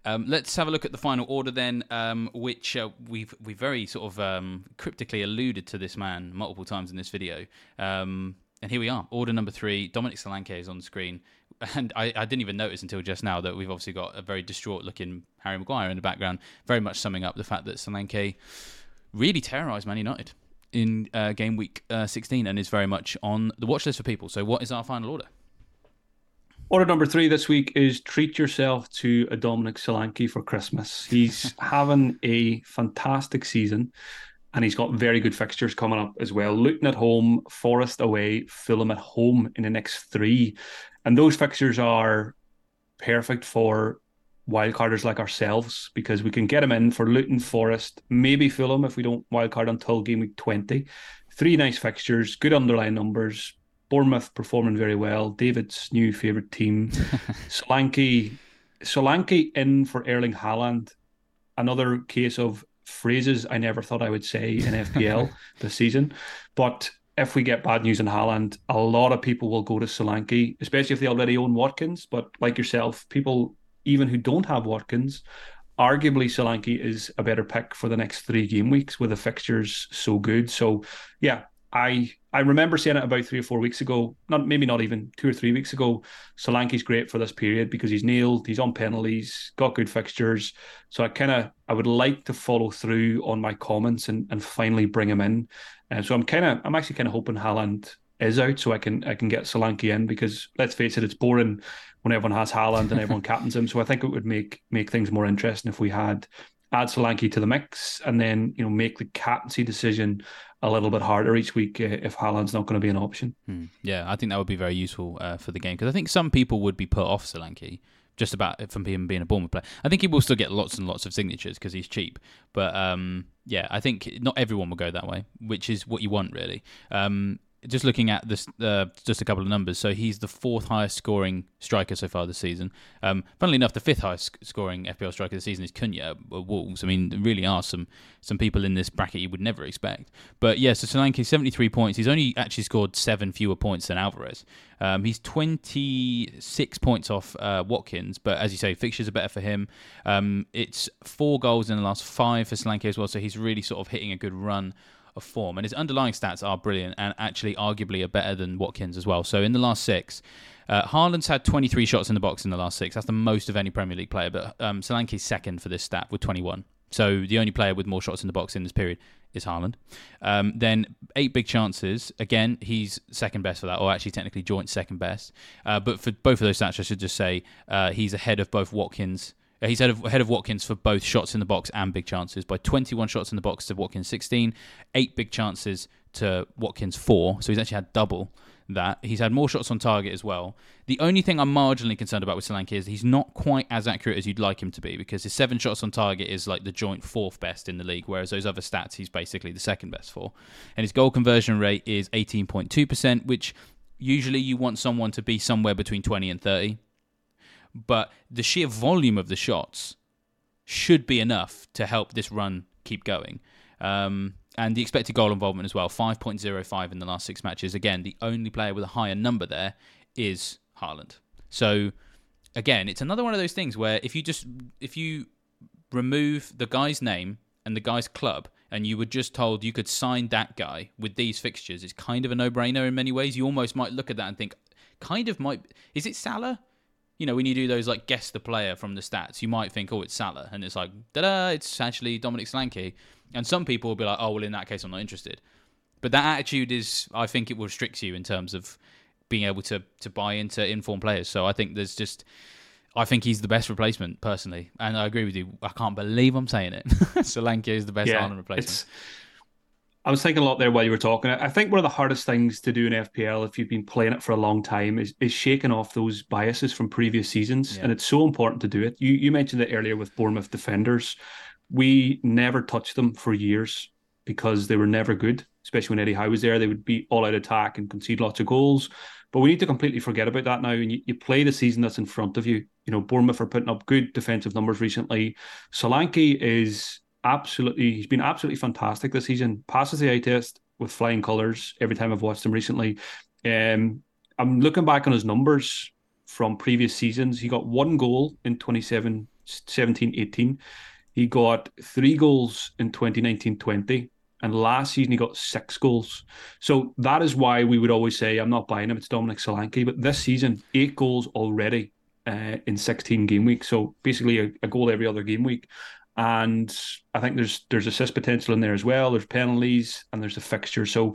Um, let's have a look at the final order then, um, which uh, we've we very sort of um, cryptically alluded to this man multiple times in this video. Um, and here we are, order number three. Dominic Solanke is on the screen. And I, I, didn't even notice until just now that we've obviously got a very distraught looking Harry Maguire in the background, very much summing up the fact that Solanke really terrorised Man United in uh, game week uh, 16 and is very much on the watch list for people. So, what is our final order? Order number three this week is treat yourself to a Dominic Solanke for Christmas. He's having a fantastic season and he's got very good fixtures coming up as well. Luton at home, Forest away, Fulham at home in the next three. And those fixtures are perfect for wildcarders like ourselves because we can get them in for Luton, Forest, maybe Fulham if we don't wildcard until game week 20. Three nice fixtures, good underlying numbers. Bournemouth performing very well. David's new favourite team. Solanke, Solanke in for Erling Haaland. Another case of phrases I never thought I would say in FPL this season. But if we get bad news in Haaland, a lot of people will go to Solanke, especially if they already own Watkins. But like yourself, people even who don't have Watkins, arguably Solanke is a better pick for the next three game weeks with the fixtures so good. So yeah, I I remember saying it about three or four weeks ago, not maybe not even two or three weeks ago. Solanke's great for this period because he's nailed, he's on penalties, got good fixtures. So I kind of I would like to follow through on my comments and, and finally bring him in. And so I'm kind of I'm actually kind of hoping Haaland is out so I can I can get Solanke in because let's face it, it's boring when everyone has Haaland and everyone captains him. So I think it would make make things more interesting if we had add Solanke to the mix and then you know make the captaincy decision a little bit harder each week uh, if Haaland's not going to be an option. Hmm. Yeah, I think that would be very useful uh, for the game because I think some people would be put off Solanke just about from him being a Bournemouth player. I think he will still get lots and lots of signatures because he's cheap. But um, yeah, I think not everyone will go that way, which is what you want really. Um, just looking at this, uh, just a couple of numbers. So he's the fourth highest scoring striker so far this season. Um, funnily enough, the fifth highest scoring FPL striker this season is Cunha Wolves. I mean, there really are some some people in this bracket you would never expect. But yeah, so Solanke, 73 points. He's only actually scored seven fewer points than Alvarez. Um, he's 26 points off uh, Watkins, but as you say, fixtures are better for him. Um, it's four goals in the last five for Solanke as well, so he's really sort of hitting a good run of form. And his underlying stats are brilliant and actually arguably are better than Watkins as well. So in the last six, uh, Haaland's had 23 shots in the box in the last six. That's the most of any Premier League player, but um, Solanke's second for this stat with 21. So the only player with more shots in the box in this period is Haaland. Um, then eight big chances. Again, he's second best for that, or actually technically joint second best. Uh, but for both of those stats, I should just say uh, he's ahead of both Watkins Uh, he's ahead of, ahead of Watkins for both shots in the box and big chances by 21 shots in the box to Watkins 16, eight big chances to Watkins four. So he's actually had double that. He's had more shots on target as well. The only thing I'm marginally concerned about with Solanke is he's not quite as accurate as you'd like him to be because his seven shots on target is like the joint fourth best in the league, whereas those other stats he's basically the second best for. And his goal conversion rate is 18.2%, which usually you want someone to be somewhere between 20 and 30 but the sheer volume of the shots should be enough to help this run keep going. Um, and the expected goal involvement as well 5.05 in the last six matches. Again, the only player with a higher number there is Haaland. So, again, it's another one of those things where if you just if you remove the guy's name and the guy's club and you were just told you could sign that guy with these fixtures, it's kind of a no-brainer in many ways. You almost might look at that and think, kind of might is it Salah? You know, when you do those like guess the player from the stats, you might think, oh, it's Salah, and it's like, da da, it's actually Dominic Solanke. And some people will be like, oh, well, in that case, I'm not interested. But that attitude is, I think, it will restrict you in terms of being able to to buy into informed players. So I think there's just, I think he's the best replacement personally, and I agree with you. I can't believe I'm saying it. Solanke is the best yeah, Haaland replacement. I was thinking a lot there while you were talking. I think one of the hardest things to do in FPL, if you've been playing it for a long time, is, is shaking off those biases from previous seasons. Yeah. And it's so important to do it. You you mentioned it earlier with Bournemouth defenders. We never touched them for years because they were never good, especially when Eddie Howe was there. They would be all out attack and concede lots of goals. But we need to completely forget about that now. And you, you play the season that's in front of you. You know, Bournemouth are putting up good defensive numbers recently. Solanke is absolutely he's been absolutely fantastic this season. Passes the eye test with flying colours every time I've watched him recently. Um, I'm looking back on his numbers from previous seasons. He got one goal in 27, 17, 18. He got three goals in 2019 20. And last season he got six goals. So that is why we would always say I'm not buying him. It's Dominic Solanke. But this season, eight goals already uh, in 16 game weeks. So basically a, a, goal every other game week. And I think there's there's assist potential in there as well. There's penalties and there's a fixture. So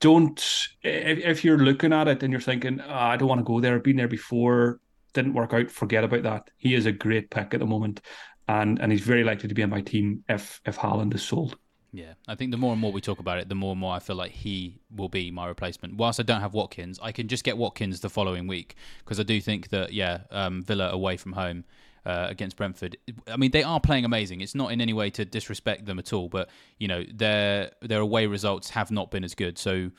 don't if, if you're looking at it and you're thinking, oh, I don't want to go there. I've been there before. Didn't work out. Forget about that. He is a great pick at the moment, and and he's very likely to be on my team if if Haaland is sold. Yeah, I think the more and more we talk about it, the more and more I feel like he will be my replacement. Whilst I don't have Watkins, I can just get Watkins the following week because I do think that yeah, um, Villa away from home uh, against Brentford. I mean, they are playing amazing. It's not in any way to disrespect them at all, but you know their their away results have not been as good. So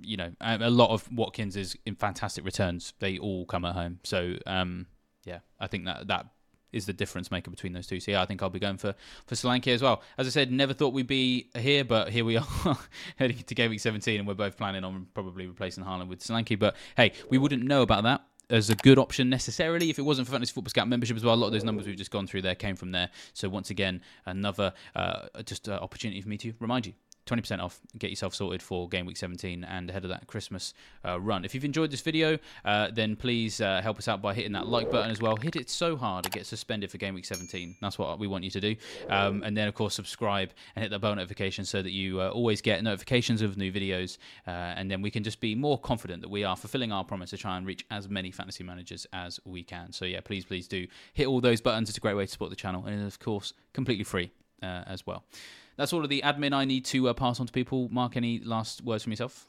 you know, a lot of Watkins is in fantastic returns. They all come at home. So um, yeah, I think that that is the difference maker between those two. So yeah, I think I'll be going for for Solanke as well. As I said, never thought we'd be here, but here we are heading to game week 17, and we're both planning on probably replacing Haaland with Solanke. But hey, we wouldn't know about that as a good option necessarily if it wasn't for Fantasy Football Scout membership as well. A lot of those numbers we've just gone through there came from there. So once again, another uh, just uh, opportunity for me to remind you 20% off. Get yourself sorted for game week 17 and ahead of that Christmas uh, run. If you've enjoyed this video, uh, then please uh, help us out by hitting that like button as well. Hit it so hard it gets suspended for game week 17. That's what we want you to do. Um, and then, of course, subscribe and hit that bell notification so that you uh, always get notifications of new videos. Uh, and then we can just be more confident that we are fulfilling our promise to try and reach as many fantasy managers as we can. So, yeah, please, please do hit all those buttons. It's a great way to support the channel. And, of course, completely free uh, as well that's all of the admin I need to uh, pass on to people. Mark, any last words from yourself?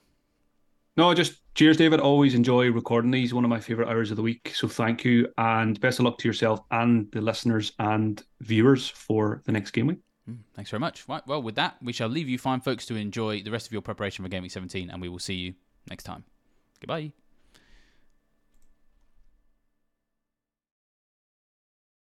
No, just cheers, David. Always enjoy recording these. One of my favorite hours of the week. So thank you, and best of luck to yourself and the listeners and viewers for the next game week. Mm, thanks very much. Right, well, with that, we shall leave you fine, folks, to enjoy the rest of your preparation for Game Week 17, and we will see you next time. Goodbye.